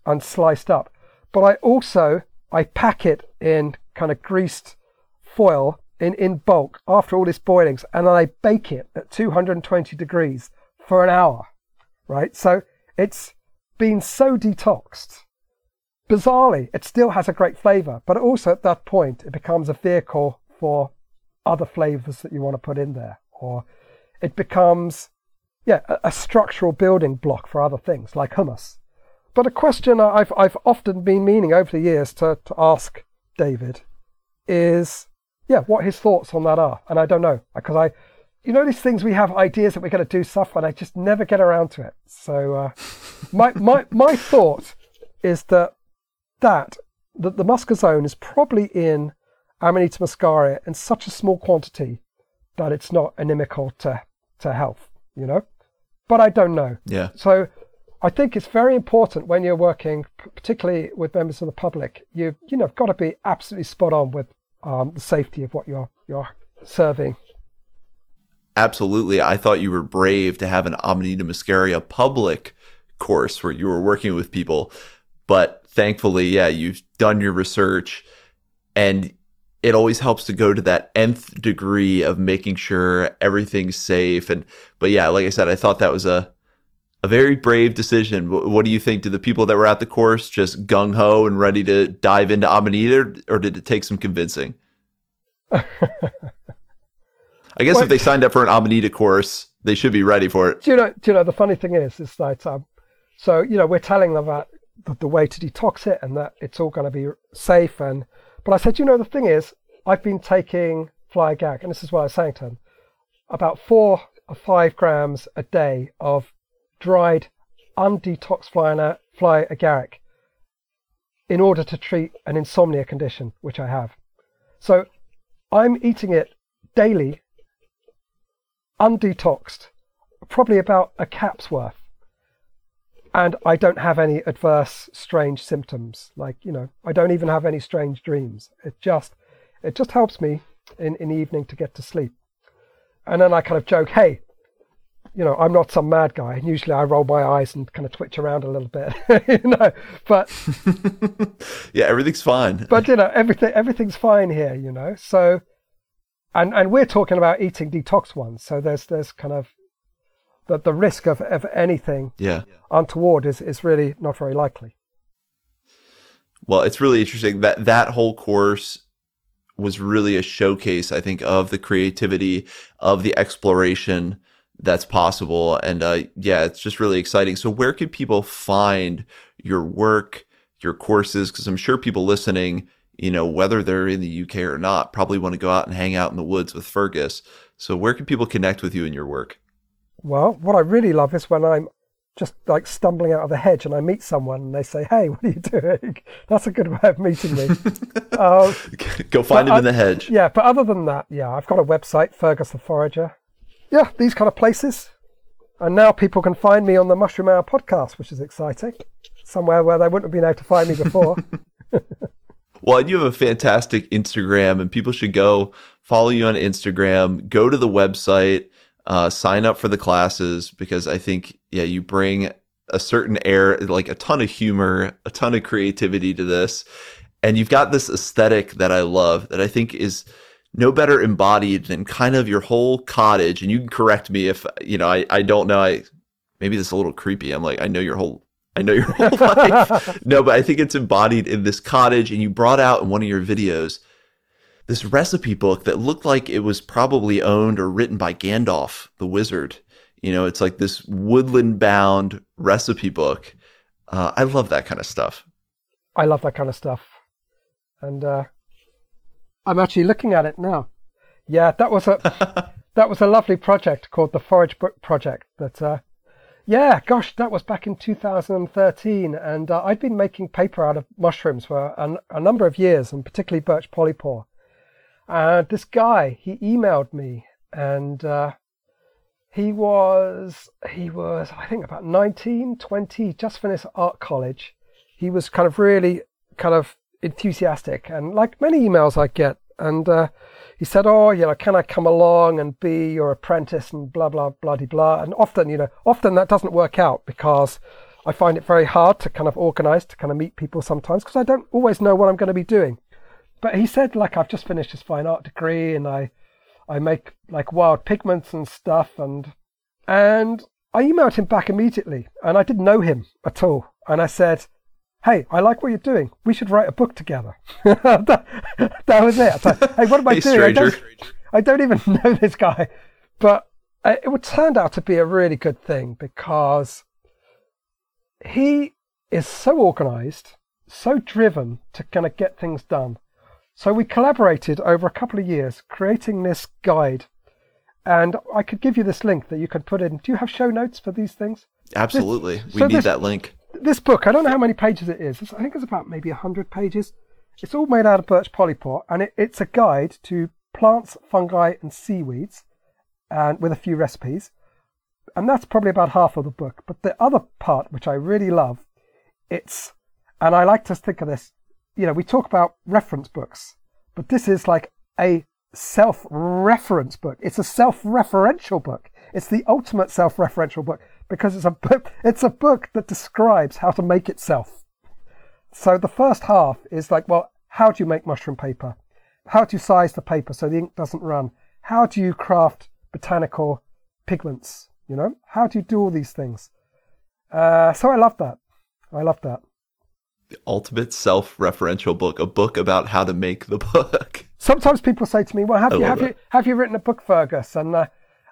and sliced up, but I also I pack it in kind of greased foil in, in bulk after all this boilings and I bake it at 220 degrees for an hour right? So it's been so detoxed. Bizarrely, it still has a great flavor, but also at that point, it becomes a vehicle for other flavors that you want to put in there, or it becomes, yeah, a, a structural building block for other things like hummus. But a question I've, I've often been meaning over the years to, to ask David is, yeah, what his thoughts on that are. And I don't know, because I, you know these things we have ideas that we're going to do stuff and I just never get around to it. So uh, my my my thought is that that that the muscazone is probably in Amanita muscaria in such a small quantity that it's not inimical to to health, you know. But I don't know. Yeah. So I think it's very important when you're working, particularly with members of the public. You you know got to be absolutely spot on with um, the safety of what you're you're serving absolutely. I thought you were brave to have an Amanita muscaria public course where you were working with people. But thankfully, yeah, you've done your research and it always helps to go to that nth degree of making sure everything's safe. And, but yeah, like I said, I thought that was a, a very brave decision. What do you think? Did the people that were at the course just gung ho and ready to dive into Amanita, or did it take some convincing? I guess what? if they signed up for an Amanita course, they should be ready for it. Do you know? Do you know? The funny thing is, is that um, so you know we're telling them about the, the way to detox it and that it's all going to be safe. And but I said, you know, the thing is, I've been taking fly agaric, and this is what I was saying to him, about four or five grams a day of dried, undetoxed fly, fly agaric in order to treat an insomnia condition, which I have. So I'm eating it daily, undetoxed, probably about a cap's worth. And I don't have any adverse, strange symptoms. Like, you know, I don't even have any strange dreams. It just, it just helps me in, in the evening to get to sleep. And then I kind of joke, hey, you know, I'm not some mad guy. And usually I roll my eyes and kind of twitch around a little bit, you know. But yeah, everything's fine. But you know, everything everything's fine here, you know. So, and and we're talking about eating detox ones. So there's there's kind of the the risk of of anything yeah untoward is is really not very likely. Well, it's really interesting that that whole course was really a showcase, I think, of the creativity, of the exploration that's possible. And uh, yeah, it's just really exciting. So, where can people find your work, your courses? Because I'm sure people listening, you know, whether they're in the UK or not, probably want to go out and hang out in the woods with Fergus. So, where can people connect with you and your work? Well, what I really love is when I'm just like stumbling out of the hedge and I meet someone and they say, Hey, what are you doing? That's a good way of meeting me. uh, Go find him I, in the hedge. Yeah, but other than that, yeah, I've got a website, Fergus the Forager yeah, these kind of places. And now people can find me on the Mushroom Hour podcast, which is exciting. Somewhere where they wouldn't have been able to find me before. well, you have a fantastic Instagram, and people should go follow you on Instagram, go to the website, uh, sign up for the classes, because I think, yeah, you bring a certain air, like a ton of humor, a ton of creativity to this. And you've got this aesthetic that I love that I think is no better embodied than kind of your whole cottage. And you can correct me if, you know, I, I don't know. I, maybe this is a little creepy. I'm like, I know your whole, I know your whole life. no, but I think it's embodied in this cottage. And you brought out in one of your videos this recipe book that looked like it was probably owned or written by Gandalf the wizard. You know, it's like this woodland bound recipe book. Uh, I love that kind of stuff. I love that kind of stuff. And uh, I'm actually looking at it now. Yeah, that was a that was a lovely project called the Forage Book Project. That uh, yeah, gosh, that was back in 2013, and uh, I'd been making paper out of mushrooms for a, a number of years, and particularly birch polypore. And this guy, he emailed me, and uh, he was he was I think about 19, 20, just finished art college. He was kind of really kind of enthusiastic and like many emails I get. And uh, he said, "Oh, you know, can I come along and be your apprentice and blah blah bloody blah." And often, you know, often that doesn't work out because I find it very hard to kind of organise to kind of meet people sometimes because I don't always know what I'm going to be doing. But he said, like, I've just finished his fine art degree and I, I make like wild pigments and stuff and, and I emailed him back immediately and I didn't know him at all. And I said, hey, I like what you're doing. We should write a book together. that, that, was it. Like, hey, what am I hey, doing? I don't, I don't, even know this guy. But it would turned out to be a really good thing because he is so organized, so driven to kind of get things done. So we collaborated over a couple of years creating this guide. And I could give you this link that you could put in. Do you have show notes for these things? Absolutely. This, we so need this, that link this book, I don't know how many pages it is. I think it's about maybe 100 pages. It's all made out of birch polypore, and it, it's a guide to plants, fungi, and seaweeds, and with a few recipes. And that's probably about half of the book. But the other part, which I really love, it's, and I like to think of this, you know, we talk about reference books, but this is like a self reference book. It's a self referential book. It's the ultimate self referential book because it's a book, it's a book that describes how to make itself. So the first half is like, well, how do you make mushroom paper? How do you size the paper so the ink doesn't run? How do you craft botanical pigments? You know, how do you do all these things? Uh, so I love that. I love that. The ultimate self-referential book, a book about how to make the book. Sometimes people say to me, "Well, have I you have you have you written a book, Fergus?" And uh,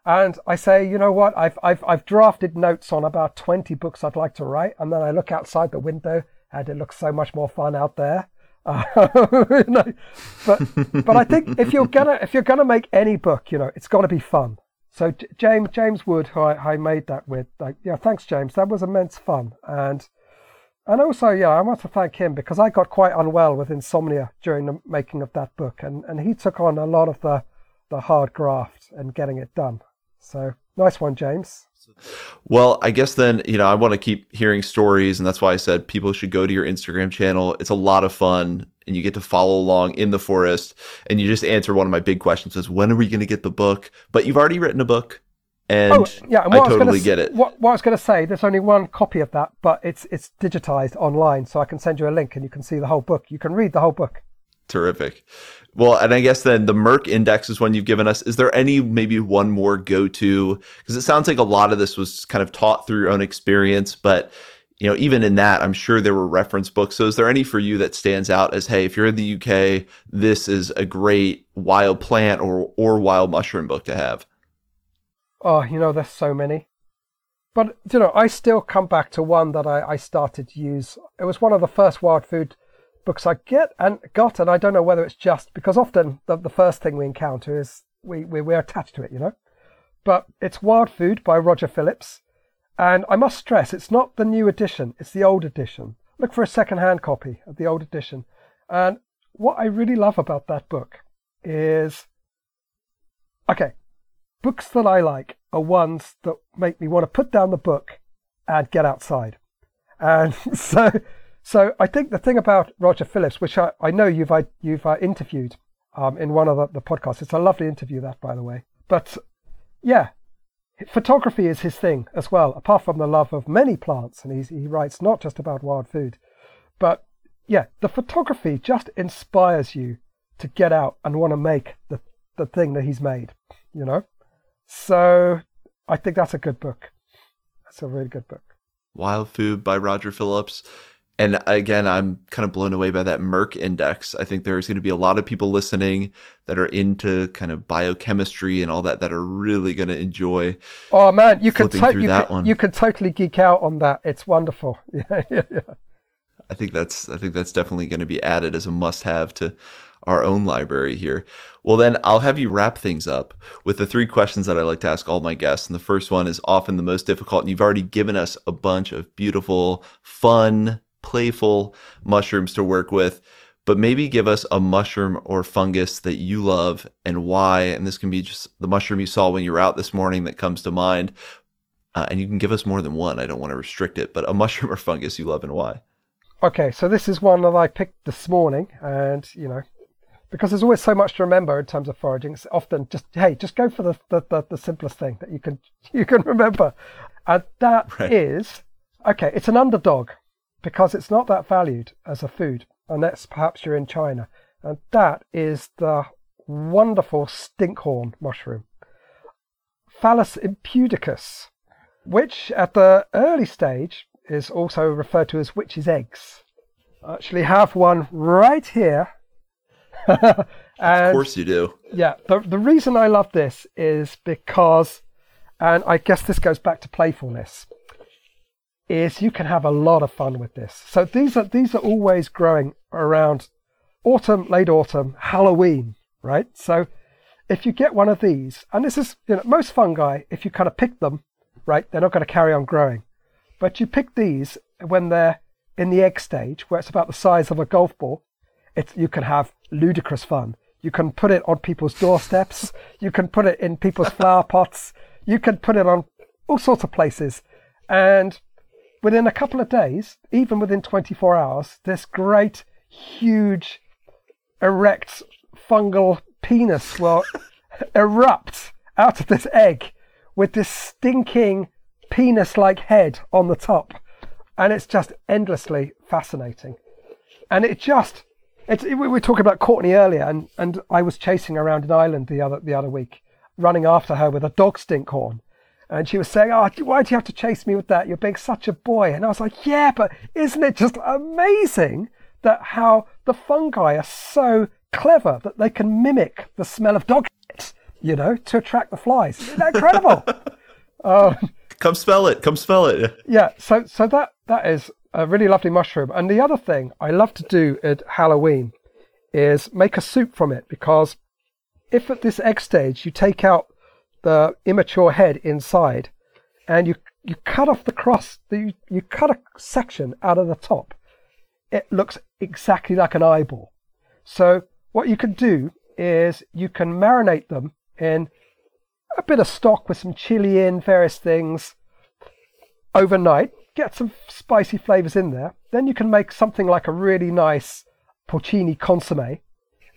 and I say, you know what? I've I've I've drafted notes on about twenty books I'd like to write, and then I look outside the window, and it looks so much more fun out there. Uh, you know, but but I think if you're gonna if you're gonna make any book, you know, it's got to be fun. So J- James James Wood, who I, I made that with, like, yeah, thanks James. That was immense fun, and and also, yeah, I want to thank him because I got quite unwell with insomnia during the making of that book, and, and he took on a lot of the, the hard graft and getting it done. So nice one, James. Well, I guess then, you know, I want to keep hearing stories, and that's why I said people should go to your Instagram channel. It's a lot of fun, and you get to follow along in the forest, and you just answer one of my big questions is when are we going to get the book? But you've already written a book and oh, yeah, and I totally get it. What, what I was going to say, there's only one copy of that, but it's it's digitized online, so I can send you a link and you can see the whole book. You can read the whole book. Terrific. Well, and I guess then the Merck Index is one you've given us. Is there any maybe one more go to? Because it sounds like a lot of this was kind of taught through your own experience, but you know, even in that, I'm sure there were reference books. So is there any for you that stands out as, hey, if you're in the UK, this is a great wild plant or or wild mushroom book to have? Oh, you know, there's so many. But, you know, I still come back to one that I, I started to use. It was one of the first wild food books I get and got, and I don't know whether it's just because often the, the first thing we encounter is we, we, we're attached to it, you know? But it's Wild Food by Roger Phillips. And I must stress, it's not the new edition, it's the old edition. Look for a second hand copy of the old edition. And what I really love about that book is okay, books that I like are ones that make me want to put down the book and get outside. And so, so I think the thing about Roger Phillips, which I, I know you've you've uh, interviewed um, in one of the, the podcasts, it's a lovely interview that, by the way. But yeah, photography is his thing as well. Apart from the love of many plants, and he's, he writes not just about wild food, but yeah, the photography just inspires you to get out and want to make the the thing that he's made. You know. So I think that's a good book. That's a really good book. Wild Food by Roger Phillips. And again, I'm kind of blown away by that Merck index. I think there's going to be a lot of people listening that are into kind of biochemistry and all that that are really going to enjoy. Oh man, you can to- you you can totally geek out on that. It's wonderful. Yeah, yeah, yeah. I think that's I think that's definitely going to be added as a must-have to our own library here. Well, then I'll have you wrap things up with the three questions that I like to ask all my guests. And the first one is often the most difficult. And you've already given us a bunch of beautiful, fun, playful mushrooms to work with. But maybe give us a mushroom or fungus that you love and why. And this can be just the mushroom you saw when you were out this morning that comes to mind. Uh, and you can give us more than one. I don't want to restrict it, but a mushroom or fungus you love and why. Okay, so this is one that I picked this morning, and you know, because there's always so much to remember in terms of foraging. It's often just hey, just go for the the, the, the simplest thing that you can you can remember, and that right. is okay. It's an underdog because it's not that valued as a food, unless perhaps you're in China, and that is the wonderful stinkhorn mushroom, Phallus impudicus, which at the early stage is also referred to as witch's eggs. I actually have one right here and, of course you do. Yeah, the, the reason I love this is because, and I guess this goes back to playfulness, is you can have a lot of fun with this. So these are these are always growing around autumn, late autumn, Halloween, right? So if you get one of these, and this is you know most fungi, if you kind of pick them, right, they're not going to carry on growing, but you pick these when they're in the egg stage, where it's about the size of a golf ball. It's, you can have ludicrous fun. You can put it on people's doorsteps. You can put it in people's flower pots. You can put it on all sorts of places. And within a couple of days, even within 24 hours, this great, huge, erect fungal penis will erupt out of this egg with this stinking penis like head on the top. And it's just endlessly fascinating. and it just it's we were talking about Courtney earlier, and and I was chasing around an island the other the other week, running after her with a dog stink horn. And she was saying, Oh, why do you have to chase me with that? You're being such a boy. And I was like, Yeah, but isn't it just amazing that how the fungi are so clever that they can mimic the smell of dog shit, you know, to attract the flies? Isn't that incredible? um, Come smell it. Come smell it. Yeah. So, so that, that is a really lovely mushroom. And the other thing I love to do at Halloween is make a soup from it because if at this egg stage you take out the immature head inside, and you you cut off the crust, you, you cut a section out of the top. It looks exactly like an eyeball. So what you can do is you can marinate them in a bit of stock with some chili in, various things overnight. Get some spicy flavors in there. Then you can make something like a really nice porcini consomme,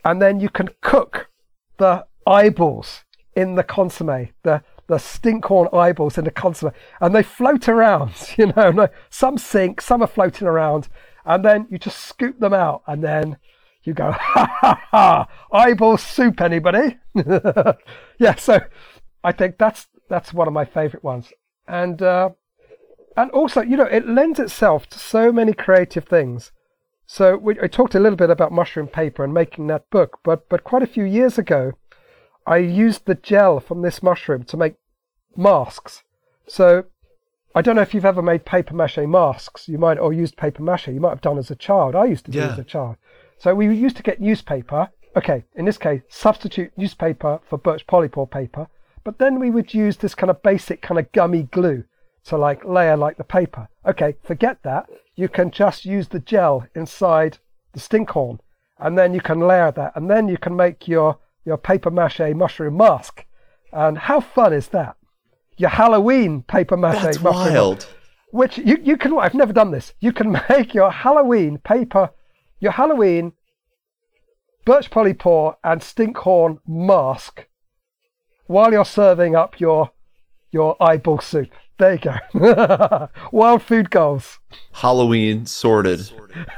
and then you can cook the eyeballs in the consomme, the the stinkhorn eyeballs in the consomme, and they float around. You know, some sink, some are floating around, and then you just scoop them out, and then you go, ha ha ha, eyeball soup, anybody? yeah, so I think that's that's one of my favourite ones, and uh, and also, you know, it lends itself to so many creative things. So we, I talked a little bit about mushroom paper and making that book, but but quite a few years ago, I used the gel from this mushroom to make masks. So I don't know if you've ever made paper mache masks. You might, or used paper mache. You might have done as a child. I used to do yeah. as a child. So we used to get newspaper. Okay, in this case, substitute newspaper for birch polypore paper. But then we would use this kind of basic kind of gummy glue to like layer like the paper. Okay, forget that. You can just use the gel inside the stinkhorn, and then you can layer that, and then you can make your your paper mache mushroom mask. And how fun is that? Your Halloween paper mache That's mushroom wild. Mask, which you, you can, I've never done this. You can make your Halloween paper, your Halloween birch polypore and stinkhorn mask while you're serving up your your eyeball soup. There you go. Wild food goals. Halloween sorted.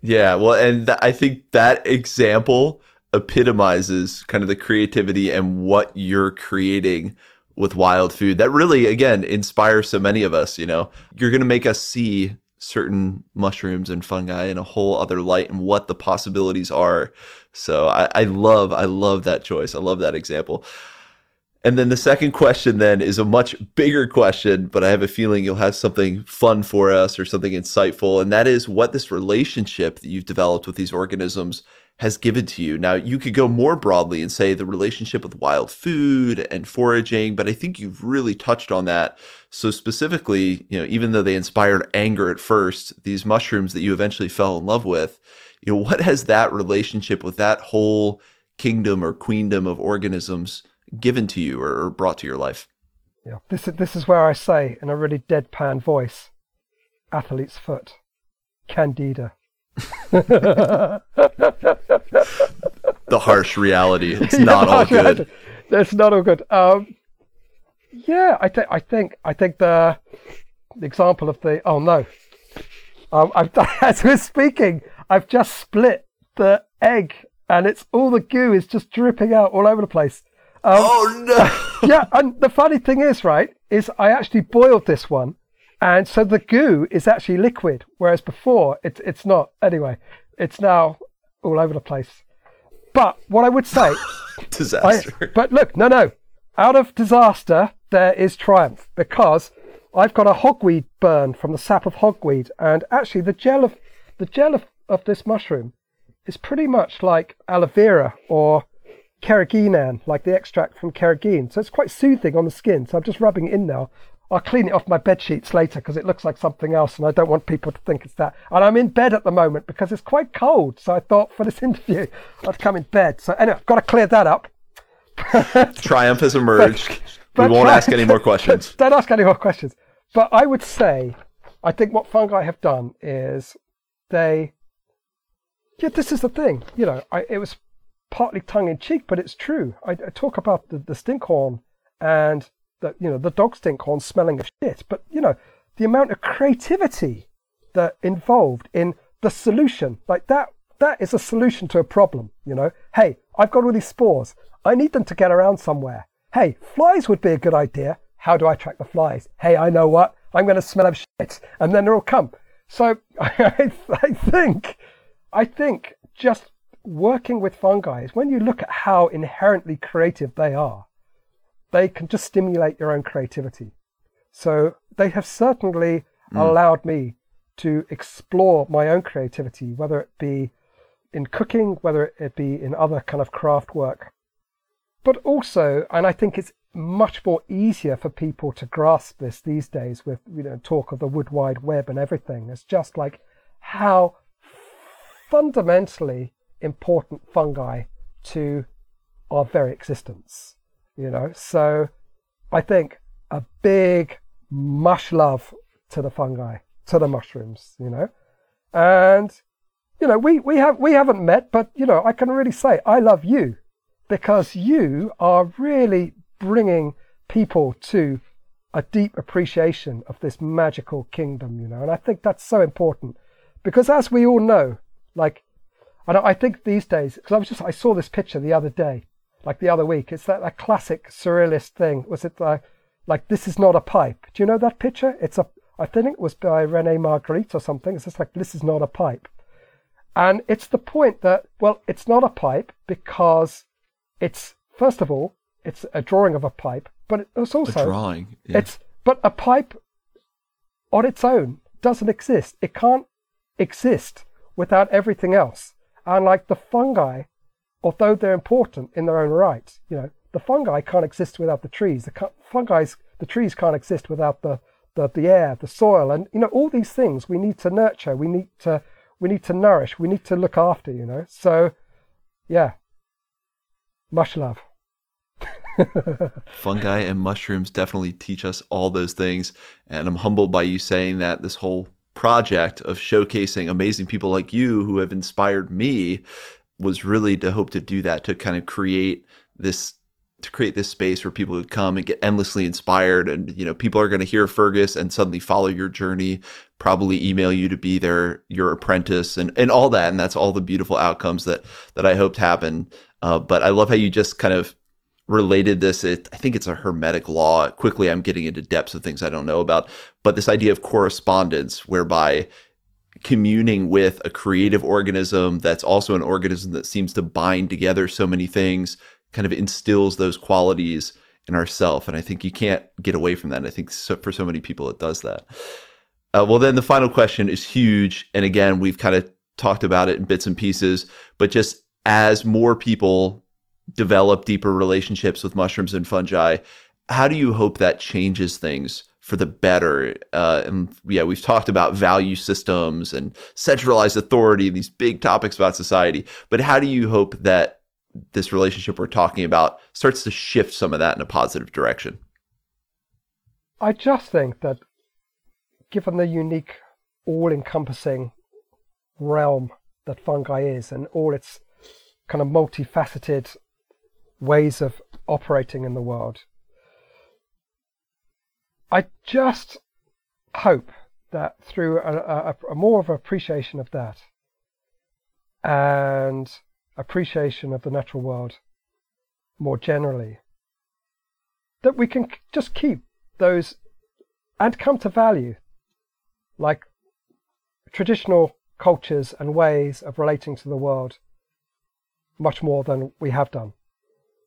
yeah, well, and th- I think that example epitomizes kind of the creativity and what you're creating with wild food that really again inspires so many of us you know you're going to make us see certain mushrooms and fungi in a whole other light and what the possibilities are so I, I love i love that choice i love that example and then the second question then is a much bigger question, but I have a feeling you'll have something fun for us or something insightful. And that is what this relationship that you've developed with these organisms has given to you. Now, you could go more broadly and say the relationship with wild food and foraging, but I think you've really touched on that. So specifically, you know, even though they inspired anger at first, these mushrooms that you eventually fell in love with, you know, what has that relationship with that whole kingdom or queendom of organisms given to you or brought to your life? Yeah, this is this is where I say in a really deadpan voice, athlete's foot, candida. the harsh reality. It's not all good. It's not all good. Um, yeah, I think I think I think the, the example of the oh no, um, I've, as we're speaking, I've just split the egg and it's all the goo is just dripping out all over the place. Um, oh no! yeah, and the funny thing is, right, is I actually boiled this one and so the goo is actually liquid, whereas before it's it's not. Anyway, it's now all over the place. But what I would say, disaster. I, but look, no, no. Out of disaster, there is triumph because I've got a hogweed burn from the sap of hogweed, and actually the gel of the gel of, of this mushroom is pretty much like aloe vera or carrageenan, like the extract from carrageen. So it's quite soothing on the skin. So I'm just rubbing it in now. I'll clean it off my bed sheets later because it looks like something else and I don't want people to think it's that. And I'm in bed at the moment because it's quite cold. So I thought for this interview, I'd come in bed. So anyway, I've got to clear that up. Triumph has emerged. But, but we won't ask any more questions. don't ask any more questions. But I would say, I think what fungi have done is they, yeah, this is the thing. You know, I, it was partly tongue in cheek, but it's true. I, I talk about the, the stinkhorn and that you know the dog stinkhorn smelling of shit, but you know the amount of creativity that involved in the solution. Like that, that is a solution to a problem. You know, hey, I've got all these spores. I need them to get around somewhere. Hey, flies would be a good idea. How do I track the flies? Hey, I know what. I'm going to smell of shit, and then they'll come. So I, I think, I think just working with fungi is when you look at how inherently creative they are, they can just stimulate your own creativity. So they have certainly mm. allowed me to explore my own creativity, whether it be in cooking, whether it be in other kind of craft work. But also, and I think it's much more easier for people to grasp this these days with you know talk of the wood wide web and everything. It's just like how fundamentally important fungi to our very existence. You know, so I think a big mush love to the fungi, to the mushrooms, you know. And you know, we, we have we haven't met, but you know, I can really say I love you because you are really bringing people to a deep appreciation of this magical kingdom, you know. And I think that's so important because as we all know, like, and I think these days, because I was just I saw this picture the other day, like the other week. It's that, that classic surrealist thing. Was it like like this is not a pipe? Do you know that picture? It's a I think it was by Rene Marguerite or something. It's just like this is not a pipe. And it's the point that, well, it's not a pipe because it's, first of all, it's a drawing of a pipe, but it's also a drawing. Yeah. It's but a pipe on its own doesn't exist. It can't exist without everything else. And like the fungi, although they're important in their own right, you know, the fungi can't exist without the trees. The fungi, the trees can't exist without the, the the air, the soil, and you know all these things we need to nurture. We need to we need to nourish, we need to look after, you know. So, yeah, much love. Fungi and mushrooms definitely teach us all those things. And I'm humbled by you saying that this whole project of showcasing amazing people like you who have inspired me was really to hope to do that, to kind of create this to create this space where people would come and get endlessly inspired. And you know people are going to hear fergus and suddenly follow your journey probably email you to be their your apprentice and and all that. And that's all the beautiful outcomes that that i hoped happen uh, but i love how you just kind of related this it, i think it's a hermetic law quickly i'm getting into depths of things i don't know about but this idea of correspondence whereby communing with a creative organism that's also an organism that seems to bind together so many things kind of instills those qualities in ourself. And I think you can't get away from that. And I think so, for so many people, it does that. Uh, well, then the final question is huge. And again, we've kind of talked about it in bits and pieces, but just as more people develop deeper relationships with mushrooms and fungi, how do you hope that changes things for the better? Uh, and yeah, we've talked about value systems and centralized authority, these big topics about society. But how do you hope that this relationship we're talking about starts to shift some of that in a positive direction? I just think that given the unique, all encompassing realm that fungi is and all its kind of multifaceted ways of operating in the world, I just hope that through a, a, a more of appreciation of that and appreciation of the natural world more generally, that we can just keep those and come to value like traditional cultures and ways of relating to the world much more than we have done.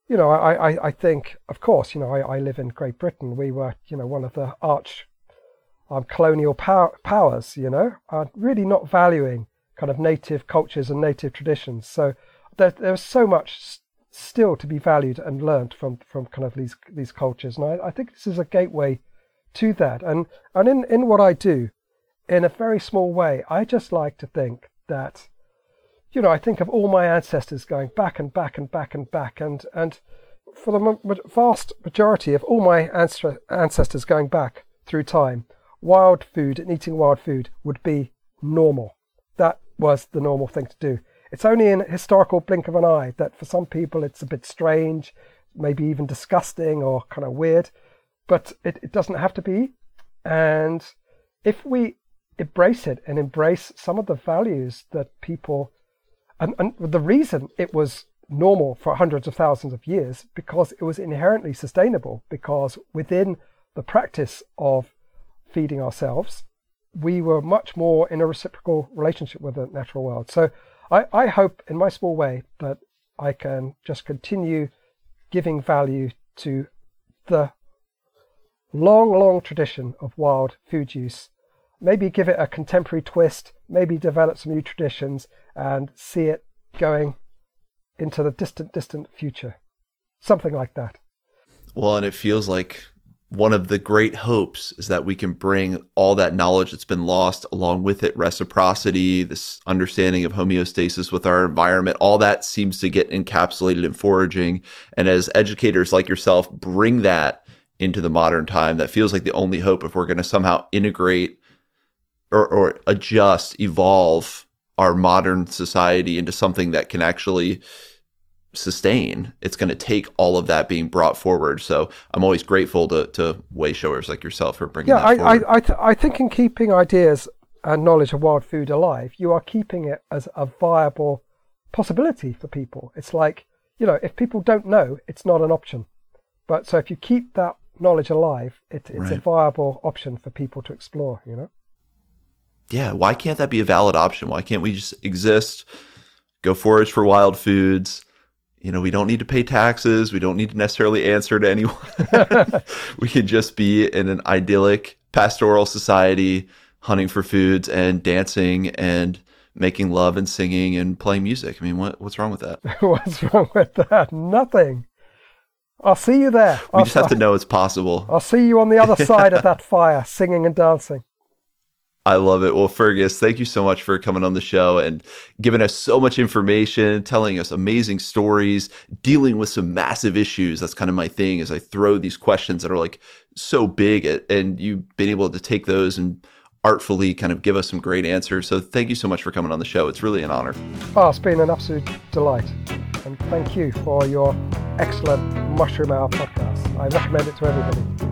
You know, I, I, I think, of course, you know, I, I live in Great Britain. We were, you know, one of the arch um, colonial power, powers, you know, are really not valuing kind of native cultures and native traditions. So there, there's so much still to be valued and learned from from kind of these these cultures, and I, I think this is a gateway to that. And and in in what I do, in a very small way, I just like to think that, you know, I think of all my ancestors going back and back and back and back, and and for the vast majority of all my ancestors going back through time, wild food and eating wild food would be normal. That was the normal thing to do. It's only in a historical blink of an eye that for some people it's a bit strange, maybe even disgusting or kind of weird, but it, it doesn't have to be. And if we embrace it and embrace some of the values that people and, and the reason it was normal for hundreds of thousands of years because it was inherently sustainable because within the practice of feeding ourselves we were much more in a reciprocal relationship with the natural world. So I, I hope in my small way that i can just continue giving value to the long long tradition of wild food use. Maybe give it a contemporary twist, maybe develop some new traditions and see it going into the distant, distant future. Something like that. Well, and it feels like one of the great hopes is that we can bring all that knowledge that's been lost along with it reciprocity this understanding of homeostasis with our environment all that seems to get encapsulated in foraging and as educators like yourself bring that into the modern time that feels like the only hope if we're going to somehow integrate or, or adjust, evolve our modern society into something that can actually sustain, it's going to take all of that being brought forward. So I'm always grateful to, to way showers like yourself for bringing yeah, that forward. I, I, th- I think in keeping ideas and knowledge of wild food alive, you are keeping it as a viable possibility for people. It's like, you know, if people don't know, it's not an option. But so if you keep that knowledge alive, it, it's right. a viable option for people to explore, you know? Yeah, why can't that be a valid option? Why can't we just exist, go forage for wild foods? You know, we don't need to pay taxes. We don't need to necessarily answer to anyone. we could just be in an idyllic pastoral society, hunting for foods and dancing and making love and singing and playing music. I mean, what, what's wrong with that? what's wrong with that? Nothing. I'll see you there. We I'll, just have to know it's possible. I'll see you on the other side of that fire, singing and dancing. I love it. Well, Fergus, thank you so much for coming on the show and giving us so much information, telling us amazing stories, dealing with some massive issues. That's kind of my thing is I throw these questions that are like so big and you've been able to take those and artfully kind of give us some great answers. So thank you so much for coming on the show. It's really an honor. Oh, it's been an absolute delight. And thank you for your excellent Mushroom Hour podcast. I recommend it to everybody.